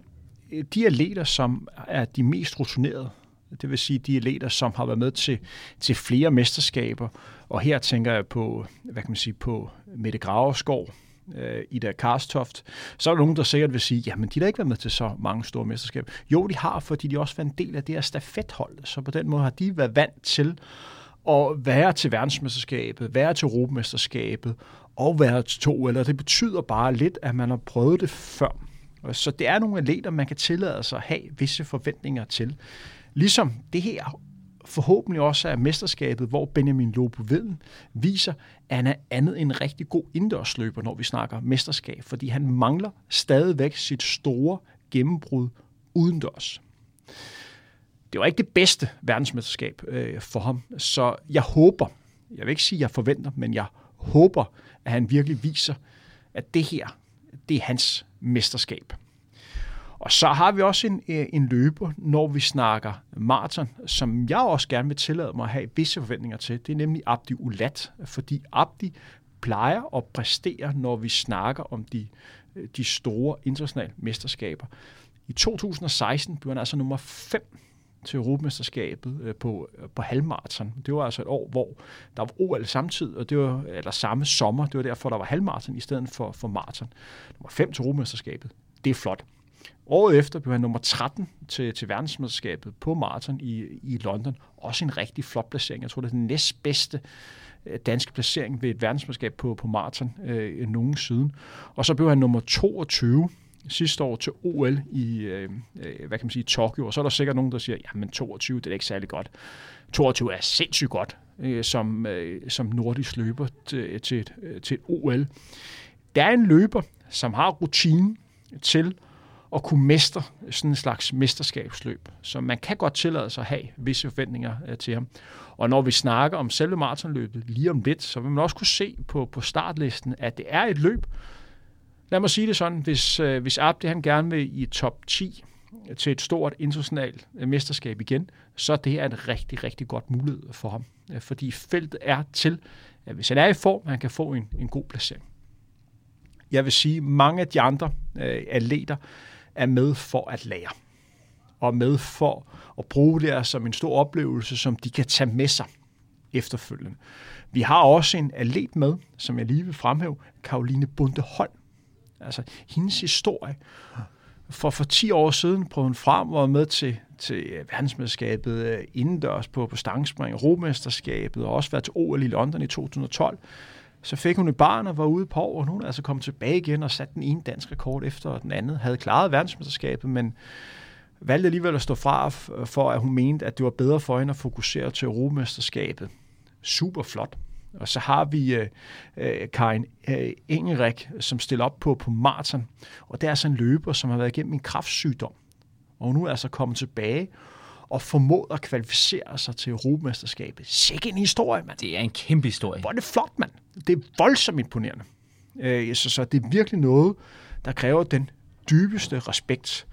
de atleter, som er de mest rutinerede, det vil sige de atleter, som har været med til, til flere mesterskaber, og her tænker jeg på, hvad kan man sige, på Mette Graverskov, øh, Ida Karstoft, så er der nogen, der sikkert vil sige, jamen de har ikke været med til så mange store mesterskaber. Jo, de har, fordi de også var en del af det her stafethold, så på den måde har de været vant til at være til verdensmesterskabet, være til Europamesterskabet og være til to, eller det betyder bare lidt, at man har prøvet det før. Så det er nogle atleter, man kan tillade sig at have visse forventninger til. Ligesom det her forhåbentlig også er mesterskabet, hvor Benjamin Lobo Veden viser, at han er andet end en rigtig god indendørsløber, når vi snakker mesterskab, fordi han mangler stadigvæk sit store gennembrud udendørs. Det var ikke det bedste verdensmesterskab øh, for ham, så jeg håber, jeg vil ikke sige, at jeg forventer, men jeg håber, at han virkelig viser, at det her, det er hans mesterskab. Og så har vi også en, øh, en løber, når vi snakker maraton, som jeg også gerne vil tillade mig at have visse forventninger til. Det er nemlig Abdi Ulat, fordi Abdi plejer at præstere, når vi snakker om de, øh, de store internationale mesterskaber. I 2016 blev han altså nummer 5 til Europamesterskabet øh, på, på halvmarathon. Det var altså et år, hvor der var OL samtidig, og det var eller samme sommer. Det var derfor, der var halvmarathon i stedet for, for maraton. Nummer 5 til Europamesterskabet. Det er flot. Året efter blev han nummer 13 til, til verdensmesterskabet på maraton i, i London. Også en rigtig flot placering. Jeg tror, det er den næstbedste øh, danske placering ved et verdensmesterskab på, på maraton øh, nogen siden. Og så blev han nummer 22 sidste år til OL i, øh, øh, hvad kan man sige, Tokyo, og så er der sikkert nogen, der siger, jamen 22, det er ikke særlig godt. 22 er sindssygt godt øh, som, øh, som nordisk løber til, til, et, øh, til et OL. Der er en løber, som har rutine til at kunne mestre sådan en slags mesterskabsløb. Så man kan godt tillade sig at have visse forventninger øh, til ham. Og når vi snakker om selve maratonløbet lige om lidt, så vil man også kunne se på, på startlisten, at det er et løb, Lad mig sige det sådan, hvis, øh, hvis Abdi han gerne vil i top 10 til et stort internationalt øh, mesterskab igen, så er det her en rigtig, rigtig godt mulighed for ham. Øh, fordi feltet er til, at hvis han er i form, han kan få en, en god placering. Jeg vil sige, at mange af de andre øh, atleter er med for at lære. Og med for at bruge det her som en stor oplevelse, som de kan tage med sig efterfølgende. Vi har også en atlet med, som jeg lige vil fremhæve, Karoline Bundeholm. Altså, hendes historie For, for 10 år siden prøvede hun frem og var med til, til øh, verdensmesterskabet øh, indendørs på, på stangspring, Europamesterskabet og også været til OL i London i 2012. Så fik hun et barn og var ude på år, og nu er altså kommet tilbage igen og sat den ene dansk rekord efter den anden. Havde klaret verdensmesterskabet, men valgte alligevel at stå fra, for at hun mente, at det var bedre for hende at fokusere til Europamesterskabet. Super flot. Og så har vi øh, uh, Karin øh, Engerik, som stiller op på, på maraton. Og det er altså en løber, som har været igennem en kraftsygdom. Og nu er altså kommet tilbage og formået at kvalificere sig til Europamesterskabet. Sikke en historie, mand. Det er en kæmpe historie. Hvor er det flot, mand. Det er voldsomt imponerende. Uh, så, så det er virkelig noget, der kræver den dybeste respekt.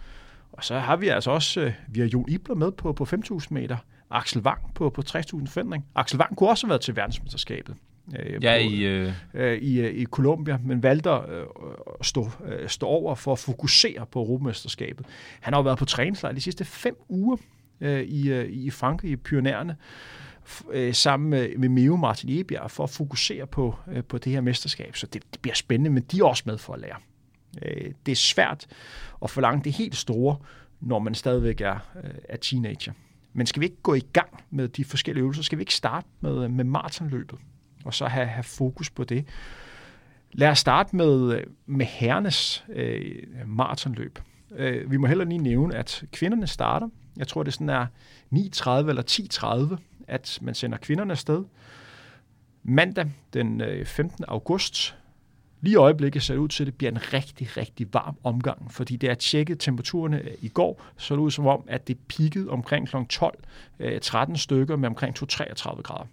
Og så har vi altså også, uh, vi har Jon Ibler med på, på 5.000 meter. Axel Wang på, på 60.000 forandring. Axel Wang kunne også have været til verdensmesterskabet. Øh, ja, på, i, øh... Øh, i, øh, i Colombia, men valgte at øh, stå, øh, stå over for at fokusere på Europamesterskabet. Han har jo været på træningslejr de sidste fem uger øh, i, øh, i Frankrig, i Pyrenæerne, øh, sammen med, med Meo Martin Ebjerg, for at fokusere på, øh, på det her mesterskab. Så det, det bliver spændende, men de er også med for at lære. Øh, det er svært at forlange det helt store, når man stadigvæk er, øh, er teenager. Men skal vi ikke gå i gang med de forskellige øvelser? Skal vi ikke starte med, med maratonløbet? Og så have, have fokus på det. Lad os starte med, med herrenes øh, maratonløb. Øh, vi må heller lige nævne, at kvinderne starter. Jeg tror, det sådan er 9.30 eller 10.30, at man sender kvinderne afsted. Mandag den øh, 15. August Lige i øjeblikket ser det ud til, at det bliver en rigtig, rigtig varm omgang, fordi det er tjekket temperaturerne øh, i går, så det ud som om, at det pikkede omkring kl. 12, 13 stykker med omkring 2-33 grader.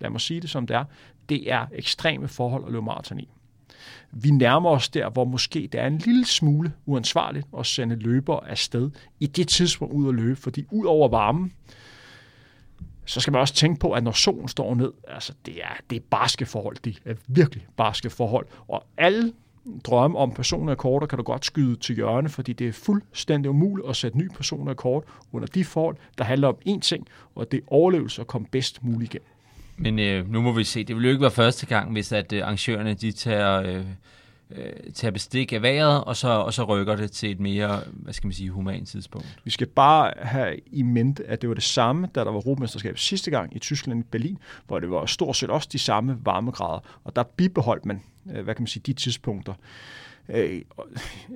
Lad mig sige det som det er. Det er ekstreme forhold at løbe maraton i. Vi nærmer os der, hvor måske det er en lille smule uansvarligt at sende løbere afsted i det tidspunkt ud at løbe, fordi ud over varmen, så skal man også tænke på, at når solen står ned, altså det er, det er barske forhold, det er virkelig barske forhold. Og alle drømme om personlige kan du godt skyde til hjørne, fordi det er fuldstændig umuligt at sætte ny personlig under de forhold, der handler om én ting, og det er overlevelse at komme bedst muligt igennem. Men øh, nu må vi se. Det vil jo ikke være første gang, hvis at øh, arrangørerne de tager... Øh øh, tager bestik af vejret, og så, og så rykker det til et mere, hvad skal man sige, human tidspunkt. Vi skal bare have i mente, at det var det samme, da der var Europamesterskab sidste gang i Tyskland i Berlin, hvor det var stort set også de samme varmegrader, og der bibeholdt man, øh, hvad kan man sige, de tidspunkter. Øh,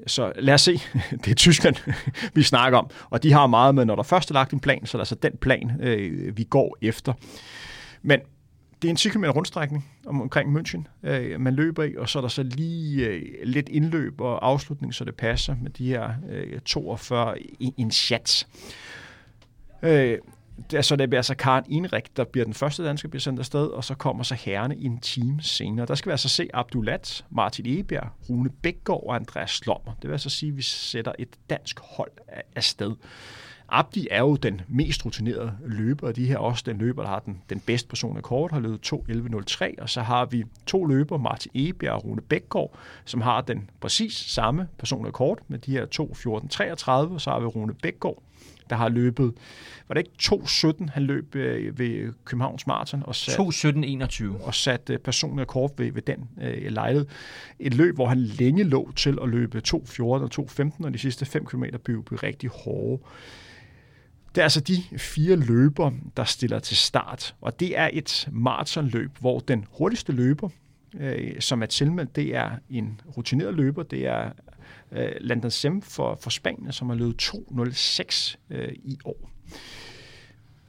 så lad os se, det er Tyskland, vi snakker om, og de har meget med, når der først er lagt en plan, så er det altså den plan, øh, vi går efter. Men det er en 10 km rundstrækning om, omkring München, øh, man løber i, og så er der så lige øh, lidt indløb og afslutning, så det passer med de her øh, 42 i en chat. Øh, det er så det bliver altså Karen Inrik, der bliver den første danske, bliver sendt afsted, og så kommer så herrene i en time senere. Der skal vi altså se Abdulat, Martin Ebjerg, Rune Bækgaard og Andreas Slommer. Det vil altså sige, at vi sætter et dansk hold afsted. Abdi er jo den mest rutinerede løber, og de her også den løber, der har den, den bedste person af kort, har løbet 2.11.03, og så har vi to løber, Martin Ebjerg og Rune Bækgaard, som har den præcis samme person af kort med de her 2.14.33, og så har vi Rune Bækgaard, der har løbet, var det ikke 2.17, han løb øh, ved Københavns Marathon? Og sat, 2.17.21. Og sat øh, personlig kort ved, ved den øh, lejlighed. Et løb, hvor han længe lå til at løbe 2.14 og 2.15, og de sidste 5 km blev, blev rigtig hårde. Det er altså de fire løber, der stiller til start, og det er et maratonløb, hvor den hurtigste løber, øh, som er tilmeldt, det er en rutineret løber, det er øh, Landon Sem for, for Spanien, som har løbet 2.06 øh, i år.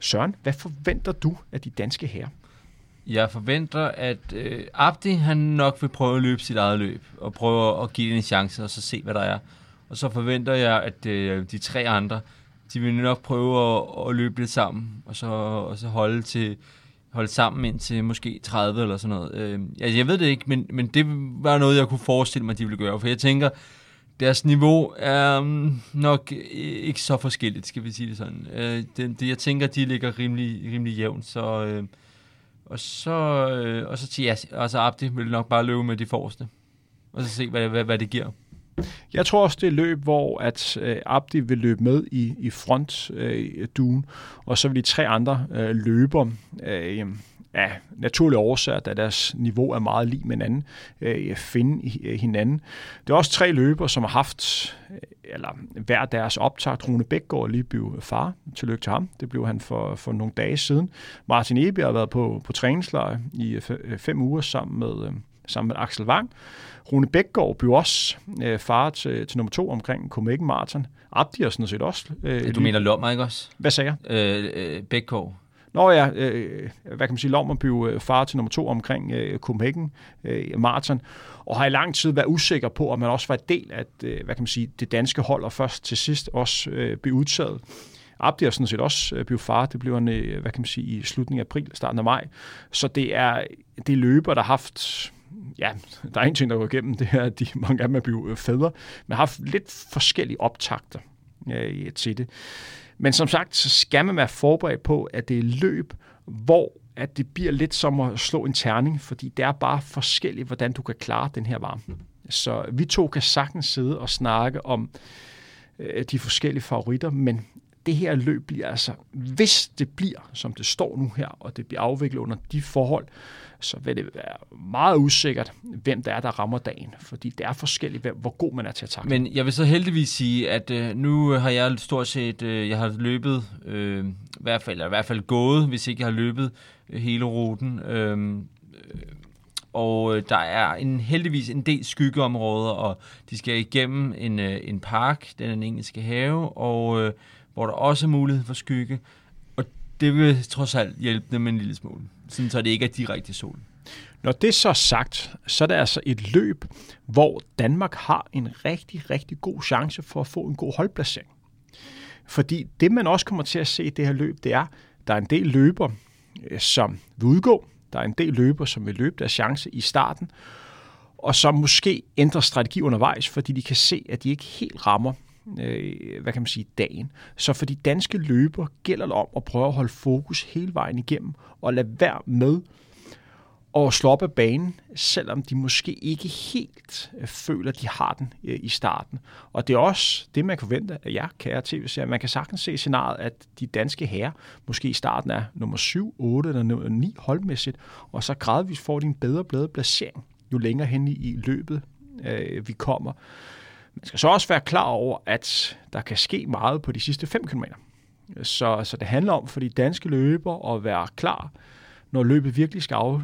Søren, hvad forventer du af de danske herrer? Jeg forventer, at øh, Abdi han nok vil prøve at løbe sit eget løb, og prøve at give det en chance, og så se, hvad der er. Og så forventer jeg, at øh, de tre andre, de vil nok prøve at, at løbe lidt sammen, og så, og så holde til holde sammen ind til måske 30 eller sådan noget. Øh, altså, jeg ved det ikke, men, men det var noget, jeg kunne forestille mig, de ville gøre. For jeg tænker, deres niveau er um, nok ikke så forskelligt, skal vi sige det sådan. Øh, det, det, jeg tænker, de ligger rimelig, rimelig jævnt. Så, øh, og så, øh, og så til ja, altså Abdi vil nok bare løbe med de forreste. Og så se, hvad, hvad, hvad det giver. Jeg tror også, det er løb, hvor at øh, Abdi vil løbe med i, i front øh, duen, og så vil de tre andre øh, løber øh, ja, naturlige årsager, da deres niveau er meget lige med hinanden, øh, finde øh, hinanden. Det er også tre løber, som har haft øh, eller hver deres optakt. Rune Bækgaard lige blev far. Tillykke til ham. Det blev han for, for nogle dage siden. Martin Ebe har været på, på træningslejr i øh, fem uger sammen med, sammen med Axel Wang. Rune Bækgaard blev også øh, far til, til nummer to omkring Copenhagen Marathon. Abdi er sådan set også. Øh, du mener Lommer, ikke også? Hvad sagde jeg? Øh, øh, Bækgaard. Nå ja, øh, hvad kan man sige, Lommer blev øh, far til nummer to omkring øh, Copenhagen øh, Marathon, og har i lang tid været usikker på, om man også var del af øh, hvad kan man sige, det danske hold, og først til sidst også øh, blev udtaget. Abdi er sådan set også øh, blevet far. Det blev han, øh, hvad kan man sige, i slutningen af april, starten af maj. Så det er, det løber, der har haft ja, der er en ting, der går igennem, det er, at de mange af dem er blevet øh, fædre, men har haft lidt forskellige optakter øh, til det. Men som sagt, så skal man være forberedt på, at det er løb, hvor at det bliver lidt som at slå en terning, fordi det er bare forskelligt, hvordan du kan klare den her varme. Så vi to kan sagtens sidde og snakke om øh, de forskellige favoritter, men det her løb bliver altså, hvis det bliver, som det står nu her, og det bliver afviklet under de forhold, så vil det være meget usikkert, hvem der er, der rammer dagen. Fordi det er forskelligt, hvor god man er til at takle. Men jeg vil så heldigvis sige, at øh, nu har jeg stort set, øh, jeg har løbet, øh, i, hvert fald, eller i hvert fald gået, hvis ikke jeg har løbet øh, hele ruten. Øhm, øh, og øh, der er en heldigvis en del skyggeområder, og de skal igennem en, øh, en park, den engelske have, og øh, hvor der også er mulighed for skygge. Og det vil trods alt hjælpe dem en lille smule, sådan så det ikke er direkte sol. Når det så er sagt, så er det altså et løb, hvor Danmark har en rigtig, rigtig god chance for at få en god holdplacering. Fordi det, man også kommer til at se i det her løb, det er, der er en del løber, øh, som vil udgå. Der er en del løber, som vil løbe deres chance i starten, og som måske ændrer strategi undervejs, fordi de kan se, at de ikke helt rammer øh, hvad kan man sige, dagen. Så for de danske løber gælder det om at prøve at holde fokus hele vejen igennem, og lade være med at slå op af banen, selvom de måske ikke helt øh, føler, at de har den øh, i starten. Og det er også det, man kan forvente af jer, kære tv-serier. Man kan sagtens se scenariet, at de danske herrer måske i starten er nummer 7, 8 eller nummer 9 holdmæssigt, og så gradvist får de en bedre bedre placering, jo længere hen i, i løbet øh, vi kommer. Man skal så også være klar over, at der kan ske meget på de sidste 5 km. Så, så det handler om for de danske løber at være klar, når løbet virkelig skal af, øh,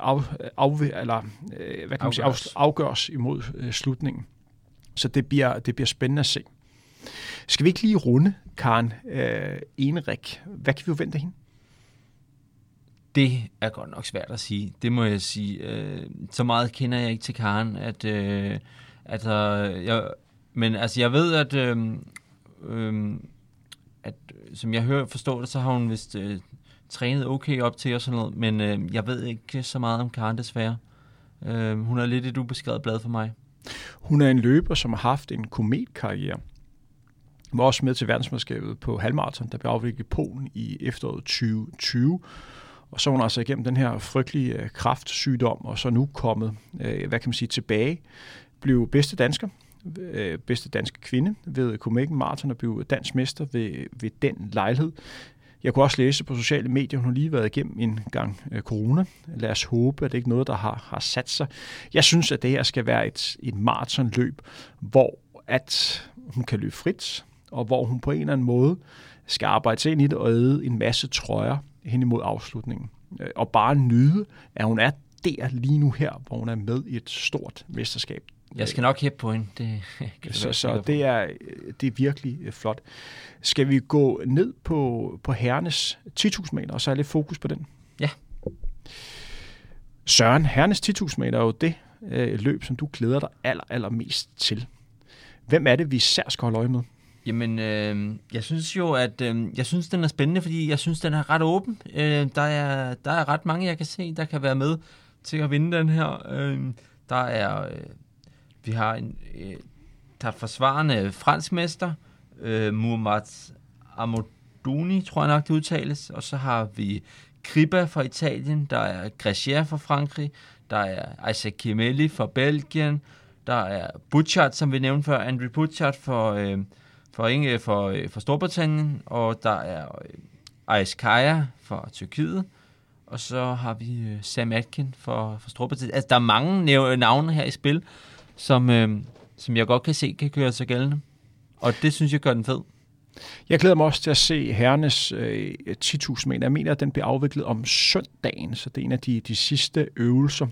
af, af, eller, øh, hvad kan man sige, af, afgøres imod øh, slutningen. Så det bliver, det bliver spændende at se. Skal vi ikke lige runde, Karen øh, Enerik? Hvad kan vi forvente af hende? Det er godt nok svært at sige. Det må jeg sige. Øh, så meget kender jeg ikke til Karen, at, øh, Altså, jeg, men altså, jeg ved, at, øh, øh, at som jeg hører forstår det, så har hun vist øh, trænet okay op til og sådan noget, men øh, jeg ved ikke så meget om Karen desværre. Øh, hun er lidt et ubeskrevet blad for mig. Hun er en løber, som har haft en kometkarriere. Hun var også med til verdensmesterskabet på halvmarathon, der blev afviklet i Polen i efteråret 2020. Og så er hun altså igennem den her frygtelige øh, kraftsygdom, og så nu kommet, øh, hvad kan man sige, tilbage blev bedste dansker, øh, bedste danske kvinde ved Copenhagen Marathon og blev dansk mester ved, ved den lejlighed. Jeg kunne også læse på sociale medier, hun har lige været igennem en gang øh, corona. Lad os håbe, at det ikke er noget, der har, har sat sig. Jeg synes, at det her skal være et, et maratonløb, hvor at hun kan løbe frit, og hvor hun på en eller anden måde skal arbejde sig ind i det og æde en masse trøjer hen imod afslutningen. Øh, og bare nyde, at hun er der lige nu her, hvor hun er med i et stort mesterskab. Jeg skal nok hæppe på hende. Det, kan så så det, er, det er virkelig øh, flot. Skal vi gå ned på, på herrenes 10.000 meter, og så er lidt fokus på den? Ja. Søren, herrenes 10.000 meter er jo det øh, løb, som du glæder dig aller, aller mest til. Hvem er det, vi især skal holde øje med? Jamen, øh, jeg synes jo, at øh, jeg synes, den er spændende, fordi jeg synes, den er ret åben. Øh, der, er, der er ret mange, jeg kan se, der kan være med til at vinde den her. Øh, der er... Øh, vi har en, øh, der er forsvarende franskmester, øh, Muhammad Amodouni, tror jeg nok det udtales, og så har vi Kriba fra Italien, der er Gressier fra Frankrig, der er Isaac Kimeli fra Belgien, der er Butchart, som vi nævnte før, Andrew Butchart for, øh, for, Inge, øh, for, øh, for Storbritannien, og der er øh, Kaya fra Tyrkiet, og så har vi øh, Sam Atkin for, for Storbritannien. Altså, der er mange navne her i spil, som, øh, som jeg godt kan se kan køre sig gældende. Og det synes jeg gør den fed. Jeg glæder mig også til at se herrenes øh, 10.000 meter. Jeg mener, at den bliver afviklet om søndagen, så det er en af de, de sidste øvelser.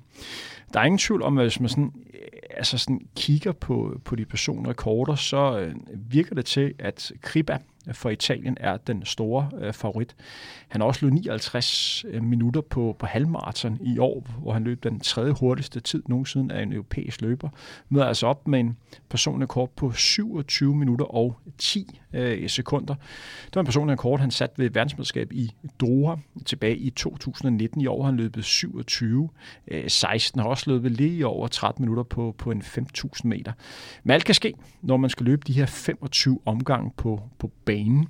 Der er ingen tvivl om, at hvis man sådan, øh, altså sådan kigger på, på de personrekorder, så øh, virker det til, at Kriba for Italien er den store øh, favorit. Han har også løbet 59 øh, minutter på, på halvmarathon i år, hvor han løb den tredje hurtigste tid nogensinde af en europæisk løber. Møder altså op med en personlig kort på 27 minutter og 10 øh, sekunder. Det var en personrekord, han satte ved verdensmesterskab i Doha tilbage i 2019. I år har han løbet 27. Øh, 16 har også løbet lige over 13 minutter på, på en 5.000 meter. Men alt kan ske, når man skal løbe de her 25 omgange på, på banen.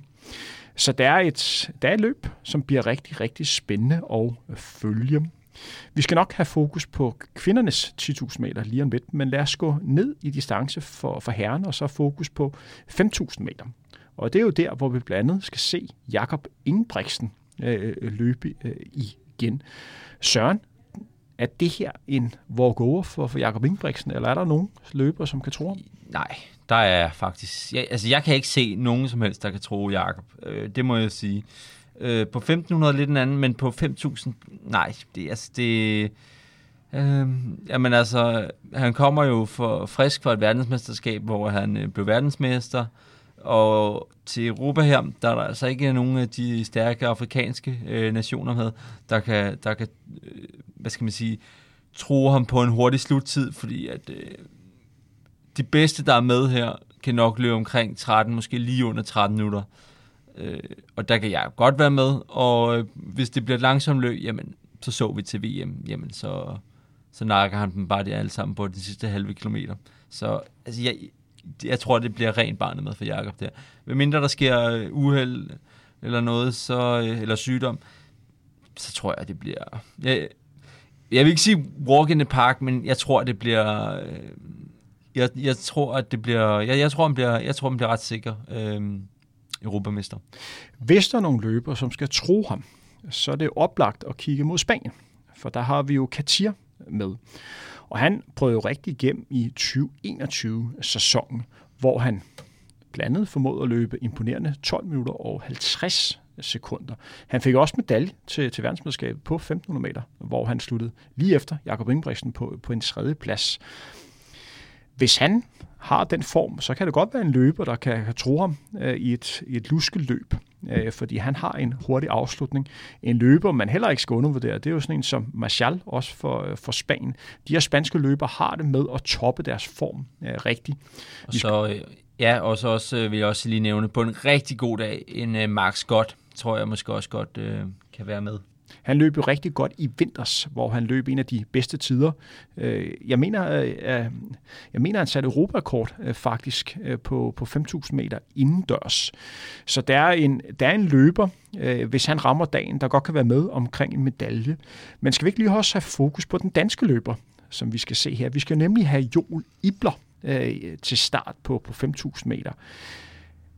Så der er, et, der er et løb, som bliver rigtig, rigtig spændende at følge. Vi skal nok have fokus på kvindernes 10.000 meter lige om lidt, men lad os gå ned i distance for, for herren, og så fokus på 5.000 meter. Og det er jo der, hvor vi blandt andet skal se Jakob Ingebrigtsen øh, øh løbe øh, igen. Søren, er det her en walkover for, for Jakob Ingebrigtsen, eller er der nogen løbere, som kan tro ham? Nej, der er faktisk... Jeg, altså, jeg kan ikke se nogen som helst, der kan tro Jakob. Øh, det må jeg sige. Øh, på 1500 lidt en anden, men på 5000, nej, det, altså, det, øh, jamen altså, han kommer jo for frisk for et verdensmesterskab, hvor han øh, blev verdensmester, og til Europa her, der er der altså ikke nogen af de stærke afrikanske øh, nationer med, der kan, der kan øh, hvad skal man sige, tro ham på en hurtig sluttid, fordi at øh, de bedste, der er med her, kan nok løbe omkring 13, måske lige under 13 minutter. Øh, og der kan jeg godt være med, og øh, hvis det bliver et langsomt løb, jamen, så så vi til VM, jamen, så, så nakker han dem bare det alle sammen på de sidste halve kilometer. Så altså, jeg, jeg tror, det bliver rent barnet med for Jakob der. Hvad mindre der sker øh, uheld eller noget, så, øh, eller sygdom, så tror jeg, det bliver... Jeg, jeg vil ikke sige walk in the park, men jeg tror, det bliver... Øh, jeg, jeg tror, at det bliver... Jeg, jeg tror, han bliver, jeg tror, han bliver ret sikker. Øh, europamester. Hvis der er nogle løber, som skal tro ham, så er det oplagt at kigge mod Spanien. For der har vi jo Katir med. Og han prøvede jo rigtig igennem i 2021-sæsonen, hvor han blandt andet formåede at løbe imponerende 12 minutter og 50 sekunder. Han fik også medalje til, til verdensmesterskabet på 1500 meter, hvor han sluttede lige efter Jakob Ingebrigtsen på, på en tredje plads. Hvis han har den form, så kan det godt være en løber, der kan, kan tro ham øh, i et, i et luskeløb, øh, fordi han har en hurtig afslutning. En løber, man heller ikke skal undervurdere, det er jo sådan en som Martial, også for, øh, for Spanien. De her spanske løber har det med at toppe deres form øh, rigtigt. Og så, øh, ja, og så også, øh, vil jeg også lige nævne, på en rigtig god dag, en øh, Mark Scott, tror jeg måske også godt øh, kan være med. Han løb jo rigtig godt i vinters, hvor han løb en af de bedste tider. Øh, jeg mener, øh, jeg mener han satte Europakort øh, faktisk på, på 5.000 meter indendørs. Så der er, en, der er en løber, hvis han rammer dagen, der godt kan være med omkring en medalje. Men skal vi ikke lige også have fokus på den danske løber, som vi skal se her? Vi skal nemlig have Joel Ibler til start på, på 5.000 meter.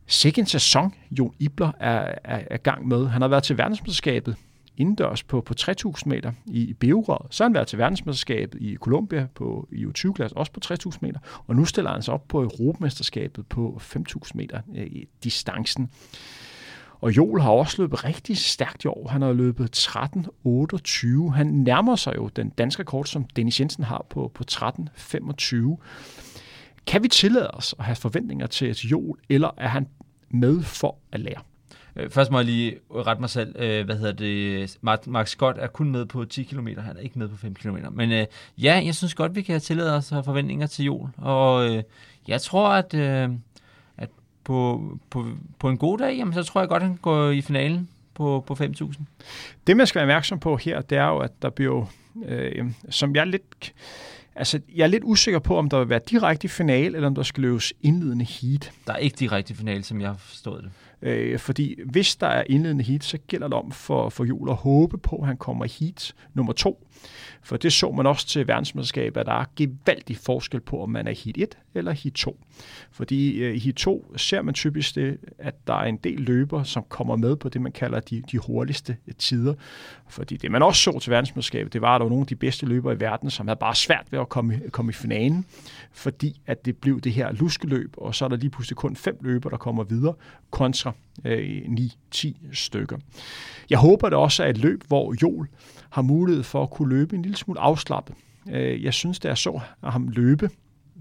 Sikke en sæson, Jon Ibler er, er, er gang med. Han har været til verdensmesterskabet indendørs på, på 3.000 meter i Beograd. Så har han været til verdensmesterskabet i Colombia på i U20-klasse, også på 3.000 meter. Og nu stiller han sig op på Europamesterskabet på 5.000 meter øh, i distancen. Og Joel har også løbet rigtig stærkt i år. Han har løbet 13.28. Han nærmer sig jo den danske rekord, som Dennis Jensen har på, på 13.25. Kan vi tillade os at have forventninger til Joel, eller er han med for at lære? Øh, først må jeg lige rette mig selv. Øh, hvad hedder det? Mark Scott er kun med på 10 km, han er ikke med på 5 km. Men øh, ja, jeg synes godt, vi kan tillade os at forventninger til jul. Og øh, jeg tror, at, øh, at på, på, på en god dag, jamen, så tror jeg godt, han går i finalen på, på 5.000. Det, man skal være opmærksom på her, det er jo, at der bliver, øh, som jeg lidt Altså, jeg er lidt usikker på, om der vil være direkte finale, eller om der skal løbes indledende heat. Der er ikke direkte finale, som jeg har forstået det. Øh, fordi hvis der er indledende heat, så gælder det om for, for Jul at håbe på, at han kommer i heat nummer to. For det så man også til verdensmesterskabet, at der er gevaldig forskel på, om man er heat 1 eller heat 2. Fordi øh, i hit 2 ser man typisk det, at der er en del løber, som kommer med på det, man kalder de, de hurtigste øh, tider. Fordi det, man også så til verdensmesterskabet, det var, at der var nogle af de bedste løbere i verden, som havde bare svært ved at komme, komme i finalen, fordi at det blev det her luskeløb, og så er der lige pludselig kun fem løber, der kommer videre, kontra øh, 9-10 stykker. Jeg håber det også er et løb, hvor Jol har mulighed for at kunne løbe en lille smule afslappet. Øh, jeg synes, det er så at ham løbe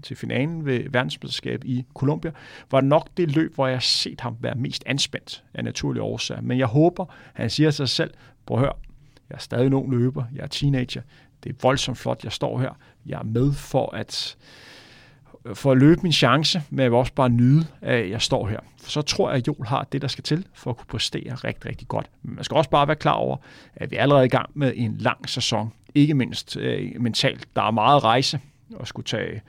til finalen ved verdensmesterskab i Colombia, var nok det løb, hvor jeg har set ham være mest anspændt af naturlige årsager. Men jeg håber, han siger til sig selv, prøv at høre, jeg er stadig en ung løber, jeg er teenager, det er voldsomt flot, jeg står her, jeg er med for at for at løbe min chance, men jeg vil også bare nyde, at jeg står her. For så tror jeg, at Joel har det, der skal til for at kunne præstere rigtig, rigtig godt. Men man skal også bare være klar over, at vi er allerede i gang med en lang sæson. Ikke mindst øh, mentalt. Der er meget rejse at skulle tage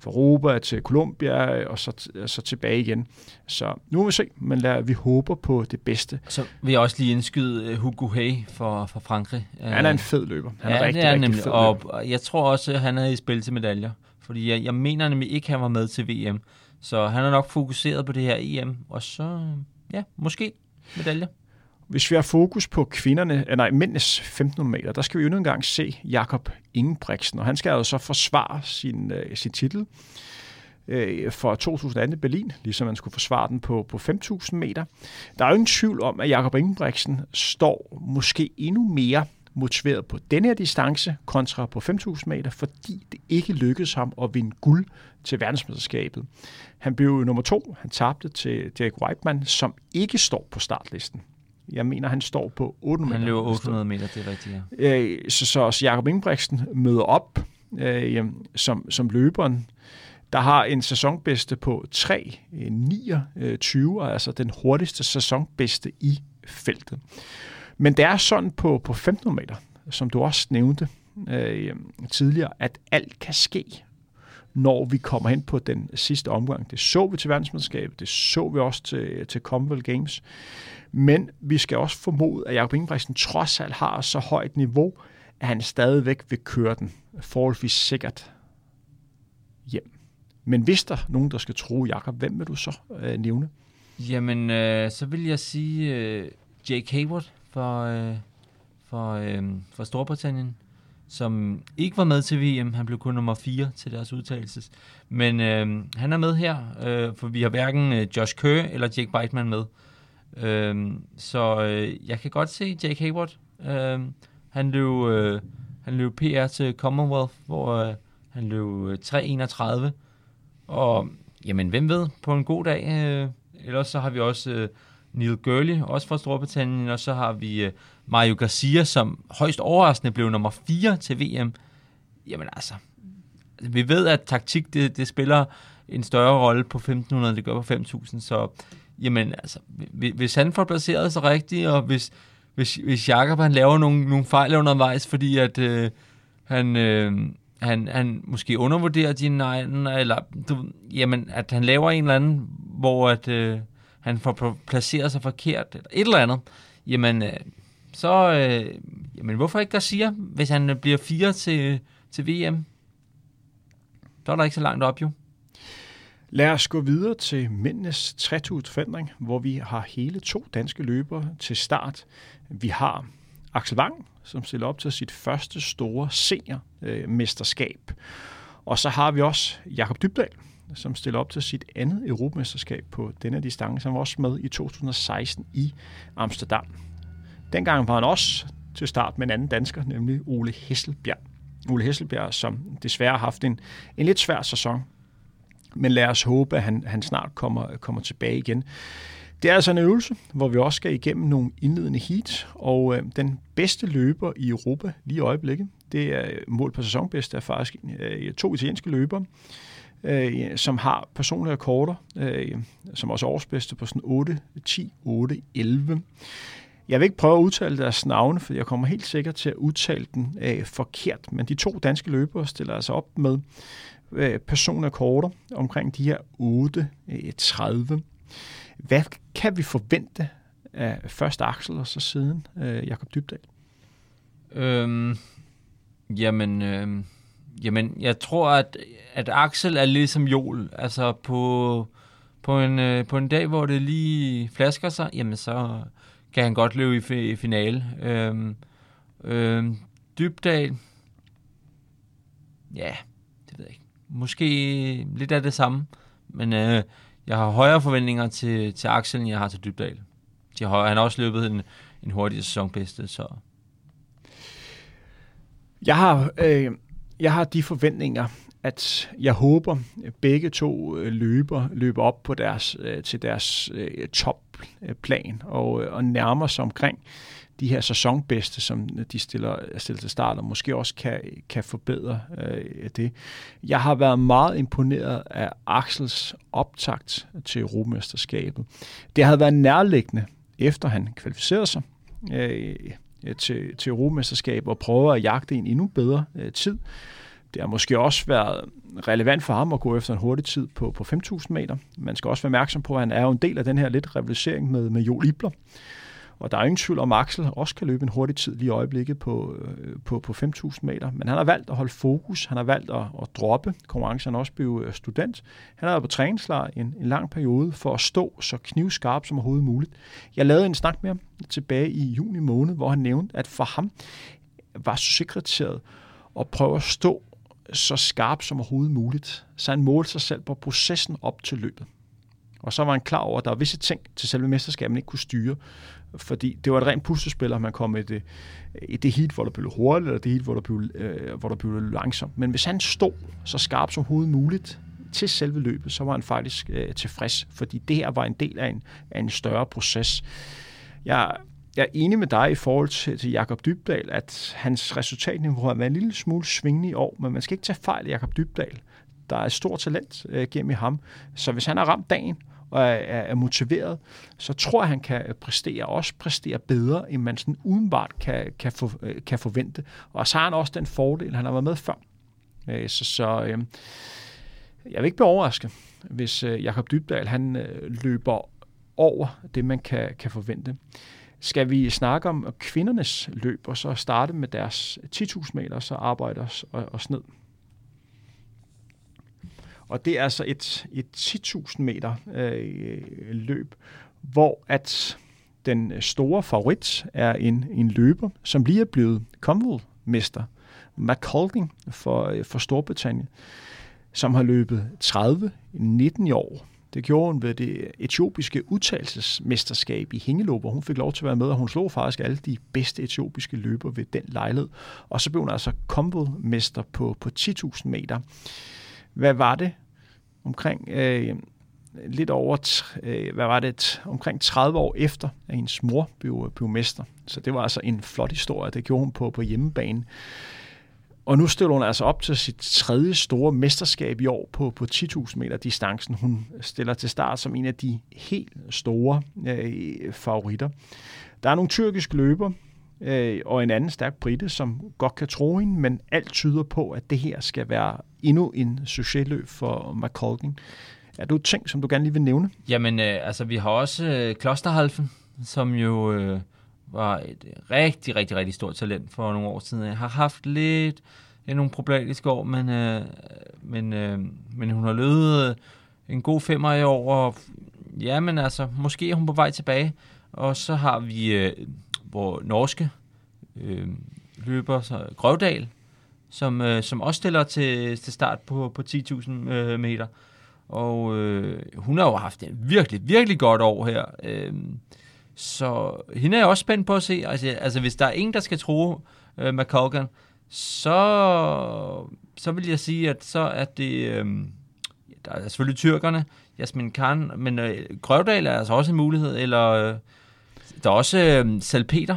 fra Europa til Colombia og så, så tilbage igen. Så nu må vi se, men lad, vi håber på det bedste. Så vil jeg også lige indskyde øh, Hugo Hay for, for Frankrig. Han er en fed løber. Han ja, er rigtig, det er rigtig nemlig. fed og løber. jeg tror også, at han er i spil til medaljer. Fordi jeg, jeg mener nemlig ikke, at han var med til VM. Så han er nok fokuseret på det her EM. Og så, ja, måske medaljer. Hvis vi har fokus på kvinderne, øh, nej, mændenes 1500 meter, der skal vi jo endnu en gang se Jakob Ingebrigtsen, og han skal jo så forsvare sin, øh, sin titel øh, for 2018 i Berlin, ligesom han skulle forsvare den på, på 5000 meter. Der er jo ingen tvivl om, at Jakob Ingebrigtsen står måske endnu mere motiveret på den her distance kontra på 5.000 meter, fordi det ikke lykkedes ham at vinde guld til verdensmesterskabet. Han blev nummer to. Han tabte til Derek Whiteman, som ikke står på startlisten. Jeg mener, han står på 800 Han meter. løber 800 meter, det er rigtigt, ja. Øh, så, så, så Jacob Ingebrigtsen møder op øh, som, som løberen, der har en sæsonbedste på 3.29, altså den hurtigste sæsonbedste i feltet. Men det er sådan på, på 1500 meter, som du også nævnte øh, tidligere, at alt kan ske, når vi kommer hen på den sidste omgang. Det så vi til verdensmesterskabet, det så vi også til, til Commonwealth Games. Men vi skal også formode, at Jacob Ingebrigtsen trods alt har så højt niveau, at han stadigvæk vil køre den forholdsvis sikkert hjem. Men hvis der er nogen, der skal tro Jakob, hvem vil du så øh, nævne? Jamen, øh, så vil jeg sige øh, Jake Hayward for, øh, for, øh, for Storbritannien, som ikke var med til VM. Han blev kun nummer 4 til deres udtalelses. Men øh, han er med her, øh, for vi har hverken øh, Josh Kerr eller Jake Beitman med. Øh, så øh, jeg kan godt se Jake Hayward. Øh, han løb, øh, han løb PR til Commonwealth, hvor øh, han løb øh, 3.31. Og jamen, hvem ved, på en god dag. Øh, ellers så har vi også øh, Neil Gurley, også fra Storbritannien, og så har vi øh, Mario Garcia, som højst overraskende blev nummer 4 til VM. Jamen altså, vi ved, at taktik, det, det spiller en større rolle på 1500, det gør på 5000, så jamen altså, hvis han får placeret sig rigtigt, og hvis, hvis, hvis Jakob han laver nogle, nogle fejl undervejs, fordi at øh, han, øh, han, han måske undervurderer din egen, eller du, jamen, at han laver en eller anden, hvor at, øh, han får placeret sig forkert, eller et eller andet, jamen, øh, så, øh, jamen, hvorfor ikke Garcia, hvis han øh, bliver fire til, til VM? Så er der ikke så langt op, jo. Lad os gå videre til mændenes 3000 hvor vi har hele to danske løbere til start. Vi har Axel Wang, som stiller op til sit første store seniormesterskab. Og så har vi også Jakob Dybdal, som stiller op til sit andet europamesterskab på denne distance. Han var også med i 2016 i Amsterdam. Dengang var han også til start med en anden dansker, nemlig Ole Hesselbjerg. Ole Hesselbjerg, som desværre har haft en, en lidt svær sæson. Men lad os håbe, at han, han snart kommer, kommer tilbage igen. Det er altså en øvelse, hvor vi også skal igennem nogle indledende heat, og øh, den bedste løber i Europa lige i øjeblikket, det er øh, mål på sæsonbedste, er faktisk øh, to italienske løbere, øh, som har personlige rekorder, øh, som også er årsbedste på sådan 8, 10, 8, 11. Jeg vil ikke prøve at udtale deres navne, for jeg kommer helt sikkert til at udtale den øh, forkert, men de to danske løbere stiller altså op med øh, personrekorder omkring de her 8, øh, 30. Hvad kan vi forvente af først Axel og så siden øh, Jakob Dybdal? Øhm, jamen, øh, jamen, jeg tror, at, at Axel er ligesom Jol. Altså på, på, en, øh, på en dag, hvor det lige flasker sig, jamen så kan han godt løbe i, fi- i finale. Øhm, øhm, Dybdal, ja, det ved jeg ikke. Måske lidt af det samme, men øh, jeg har højere forventninger til, til Axel, end jeg har til Dybdal. De har, han har også løbet en, en hurtig sæsonbedste, så Jeg har, øh, jeg har de forventninger, at jeg håber, at begge to øh, løber løber op på deres øh, til deres øh, topplan og, og nærmer sig omkring de her sæsonbedste, som de stiller, stiller til start, og måske også kan, kan forbedre øh, det. Jeg har været meget imponeret af Axels optakt til Europamesterskabet. Det havde været nærliggende, efter han kvalificerede sig øh, Øh, til, til Europamesterskabet, og prøver at jagte en endnu bedre øh, tid. Det har måske også været relevant for ham at gå efter en hurtig tid på, på 5.000 meter. Man skal også være opmærksom på, at han er jo en del af den her lidt rivalisering med, med Joel Ibler. Og der er ingen tvivl om, at Axel også kan løbe en hurtig tid lige i øjeblikket på, øh, på, på 5.000 meter. Men han har valgt at holde fokus. Han har valgt at, at droppe konkurrencen. Han også blevet øh, student. Han har været på træningslejr en, en lang periode for at stå så knivskarp som overhovedet muligt. Jeg lavede en snak med ham tilbage i juni måned, hvor han nævnte, at for ham var sekretæret at prøve at stå så skarp som overhovedet muligt. Så han målte sig selv på processen op til løbet. Og så var han klar over, at der var visse ting til selve mesterskabet, man ikke kunne styre. Fordi det var et rent puslespil, at man kom i det, i det heat, hvor der blev hurtigt, eller det heat, hvor der blev, øh, hvor der blev langsomt. Men hvis han stod så skarpt som overhovedet muligt til selve løbet, så var han faktisk øh, tilfreds, fordi det her var en del af en, af en større proces. Jeg, jeg er enig med dig i forhold til, til Jakob Dybdal, at hans resultatniveau har været en lille smule svingende i år, men man skal ikke tage fejl af Jakob Dybdal. Der er et stort talent øh, gennem i ham. Så hvis han har ramt dagen, og er, er motiveret, så tror jeg, han kan præstere, også præstere bedre, end man sådan udenbart kan, kan, for, øh, kan forvente. Og så har han også den fordel, han har været med før. Øh, så, så øh, jeg vil ikke blive overrasket, hvis øh, Jakob Dybdal han øh, løber over det, man kan, kan forvente. Skal vi snakke om kvindernes løb, og så starte med deres 10.000 meter, så arbejde os, os ned? Og det er altså et, et 10.000 meter øh, løb, hvor at den store favorit er en, en løber, som lige er blevet Commonwealth-mester, McColding for, øh, for Storbritannien, som har løbet 30-19 i år. Det gjorde hun ved det etiopiske udtalelsesmesterskab i hængeløb, hvor hun fik lov til at være med, og hun slog faktisk alle de bedste etiopiske løber ved den lejlighed. Og så blev hun altså Commonwealth-mester på, på 10.000 meter. Hvad var det? Omkring øh, lidt over, øh, hvad var det, omkring 30 år efter, at hendes mor blev, øh, blev mester. Så det var altså en flot historie, det gjorde hun på, på hjemmebane. Og nu stiller hun altså op til sit tredje store mesterskab i år på, på 10.000 meter distancen. Hun stiller til start som en af de helt store øh, favoritter. Der er nogle tyrkiske løber, øh, og en anden stærk brite, som godt kan tro hende, men alt tyder på, at det her skal være endnu en succesløb for McColgan. Er du ting, som du gerne lige vil nævne? Jamen, øh, altså vi har også øh, Klosterhalfen, som jo øh, var et rigtig, rigtig, rigtig stort talent for nogle år siden. Jeg har haft lidt øh, nogle problematiske år, men, øh, men, øh, men hun har løbet øh, en god femmer i år, og ja, men altså, måske er hun på vej tilbage. Og så har vi øh, hvor norske øh, løber, så Grøvdal, som, øh, som også stiller til, til start på, på 10.000 øh, meter. Og øh, hun har jo haft et virkelig, virkelig godt år her. Øh, så hende er jeg også spændt på at se. Altså, altså hvis der er ingen, der skal tro øh, McColgan, så, så vil jeg sige, at så er det... Øh, der er selvfølgelig tyrkerne, Jasmin Khan, men øh, Grøvdal er altså også en mulighed, eller... Øh, der er også øh, Salpeter,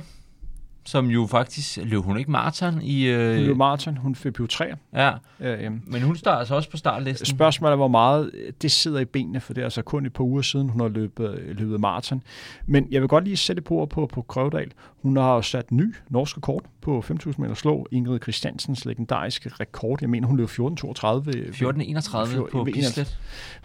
som jo faktisk løb hun ikke maraton i... Øh, Hun løb maraton, hun fik jo 3. ja, Øh, men hun starter altså også på startlisten. Spørgsmålet er, hvor meget det sidder i benene, for det er altså kun et par uger siden, hun har løbet, løbet maraton. Men jeg vil godt lige sætte på på, på Krøvedal. Hun har jo sat ny norsk rekord på 5.000 meter slå. Ingrid Christiansens legendariske rekord. Jeg mener, hun løb 14.32 14.31 Fjor- på ved Bislett.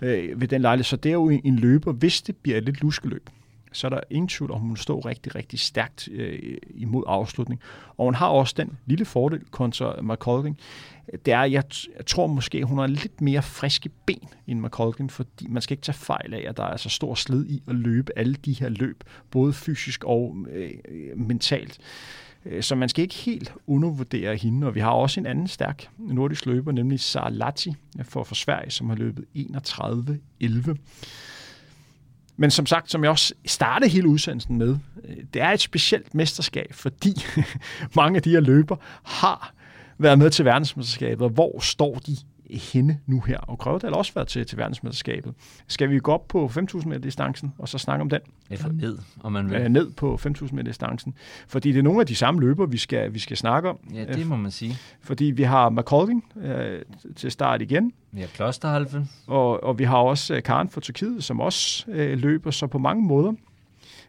øh, ved den lejlighed. Så det er jo en, en løber, hvis det bliver et lidt luskeløb, så er der ingen tvivl om, hun står rigtig, rigtig stærkt øh, imod afslutning. Og hun har også den lille fordel kontra McColgan, det er, jeg, t- jeg tror måske, hun har lidt mere friske ben end McColgan, fordi man skal ikke tage fejl af, at der er så stor slid i at løbe alle de her løb, både fysisk og øh, mentalt. Øh, så man skal ikke helt undervurdere hende, og vi har også en anden stærk nordisk løber, nemlig Sara Latti for, for Sverige, som har løbet 31-11. Men som sagt, som jeg også startede hele udsendelsen med, øh, det er et specielt mesterskab, fordi mange af de her løber har været med til verdensmesterskabet, og hvor står de? Henne nu her? Og Grøvedal har også været til, til verdensmesterskabet. Skal vi gå op på 5.000 meter distancen, og så snakke om den? Eller ned, om man vil. Øh, ned på 5.000 meter distancen. Fordi det er nogle af de samme løber, vi skal, vi skal snakke om. Ja, det må man sige. Fordi vi har McColgan øh, til start igen, Ja, Klosterhalfen. og, og vi har også øh, Karen fra Tyrkiet, som også øh, løber, så på mange måder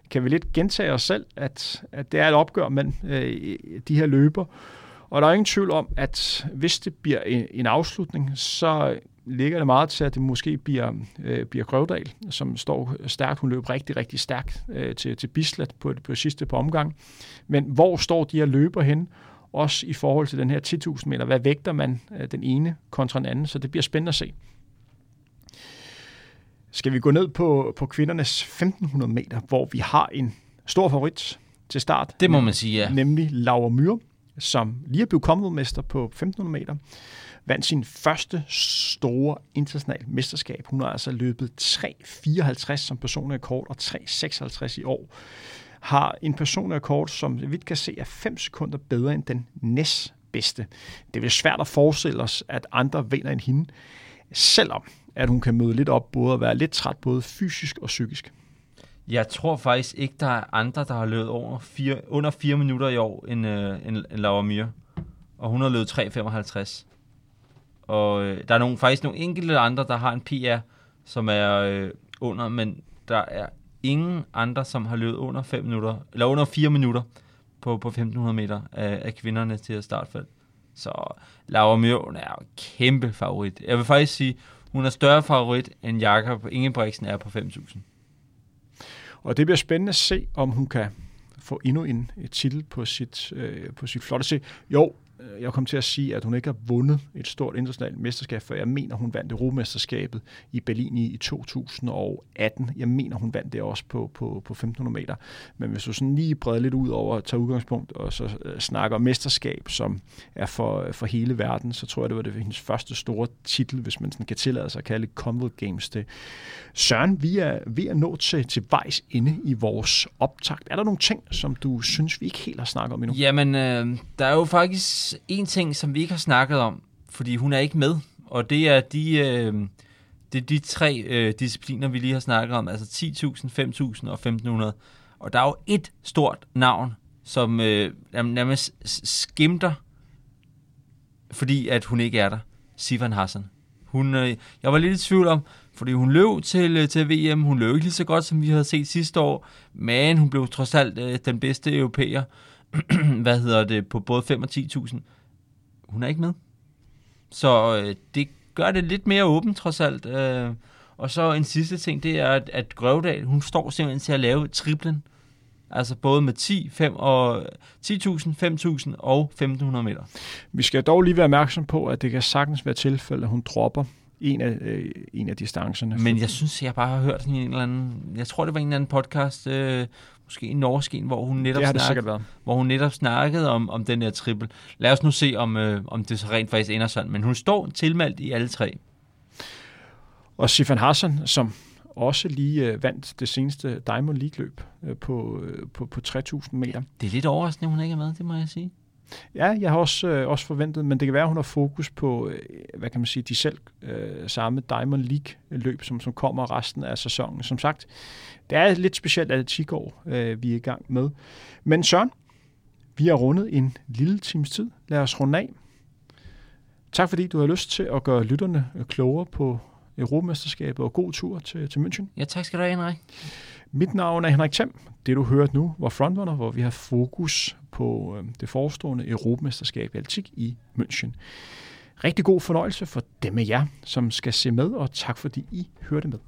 kan vi lidt gentage os selv, at, at det er et opgør mellem øh, de her løber. Og der er ingen tvivl om, at hvis det bliver en, en afslutning, så ligger det meget til, at det måske bliver, øh, bliver Grøvdal, som står stærkt. Hun løb rigtig, rigtig stærkt øh, til, til Bislett på, på sidste på omgang. Men hvor står de her løber hen? Også i forhold til den her 10.000 meter. Hvad vægter man øh, den ene kontra den anden? Så det bliver spændende at se. Skal vi gå ned på, på kvindernes 1500 meter, hvor vi har en stor favorit til start. Det må man sige, ja. Nemlig Laura Myhre, som lige er blevet Commonwealth-mester på 1500 meter. Vandt sin første store internationale mesterskab. Hun har altså løbet 3.54 som personrekord og 3.56 i år. Har en personrekord, som vi kan se er 5 sekunder bedre end den næstbedste. Det er svært at forestille os, at andre vinder end hende, selvom at hun kan møde lidt op både at være lidt træt både fysisk og psykisk. Jeg tror faktisk ikke, der er andre, der har løbet over fire, under 4 minutter i år, end, øh, end, end Laura Myhre. Og hun har løbet 3.55. Og øh, der er nogle, faktisk nogle enkelte andre, der har en PR, som er øh, under, men der er ingen andre, som har løbet under 5 minutter, eller under 4 minutter på, på 1500 meter af, af kvinderne til at startfelt. Så Laura Mjøen er jo kæmpe favorit. Jeg vil faktisk sige, hun er større favorit end Jakob Ingebrigtsen er på 5.000. Og det bliver spændende at se, om hun kan få endnu en et titel på sit, øh, på sit flotte se. Jo, Øh, jeg kom til at sige, at hun ikke har vundet et stort internationalt mesterskab, for jeg mener, hun vandt Europamesterskabet i Berlin i, 2018. Jeg mener, hun vandt det også på, på, på 1500 meter. Men hvis du sådan lige breder lidt ud over at tage udgangspunkt og så øh, snakker om mesterskab, som er for, øh, for hele verden, så tror jeg, det var det hendes første store titel, hvis man sådan kan tillade sig at kalde Commonwealth Games det. Søren, vi er ved at nå til, til vejs inde i vores optakt. Er der nogle ting, som du synes, vi ikke helt har snakket om endnu? Jamen, øh, der er jo faktisk en ting, som vi ikke har snakket om, fordi hun er ikke med, og det er de, øh, det er de tre øh, discipliner, vi lige har snakket om, altså 10.000, 5.000 og 1.500. Og der er jo et stort navn, som øh, nærmest skimter, fordi at hun ikke er der. Sivan Hassan. Hun, øh, jeg var lidt i tvivl om, fordi hun løb til, øh, til VM, hun løb ikke lige så godt, som vi havde set sidste år, men hun blev trods alt øh, den bedste europæer, hvad hedder det, på både 5 og 10.000. Hun er ikke med. Så øh, det gør det lidt mere åbent, trods alt. Øh, og så en sidste ting, det er, at, at Grøvdal, hun står simpelthen til at lave triplen. Altså både med 10, 5 og 10.000, 5.000 og 1.500 meter. Vi skal dog lige være opmærksom på, at det kan sagtens være tilfælde, at hun dropper en af, øh, en af distancerne. Men jeg synes, jeg bare har hørt sådan en eller anden... Jeg tror, det var en eller anden podcast, øh, måske en norsk en, hvor hun netop, det har det snak, sikkert været. hvor hun netop snakkede om, om den der triple. Lad os nu se, om, øh, om det så rent faktisk ender sådan. Men hun står tilmeldt i alle tre. Og Sifan Hassan, som også lige øh, vandt det seneste Diamond League-løb øh, på, øh, på, på 3.000 meter. Det er lidt overraskende, hun ikke er med, det må jeg sige. Ja, jeg har også, øh, også forventet, men det kan være, at hun har fokus på, øh, hvad kan man sige, de selv øh, samme Diamond League-løb, som, som kommer resten af sæsonen. Som sagt, det er lidt specielt atletikår, øh, vi er i gang med. Men Søren, Vi har rundet en lille times tid. Lad os runde af. Tak fordi du har lyst til at gøre lytterne øh, klogere på Europamesterskabet, og god tur til, til München. Ja, tak skal du have, Henrik. Mit navn er Henrik Thiem. Det du hørte nu var Frontrunner, hvor vi har fokus på øh, det forestående Europamesterskab i atletik i München. Rigtig god fornøjelse for dem af jer, som skal se med, og tak fordi I hørte med.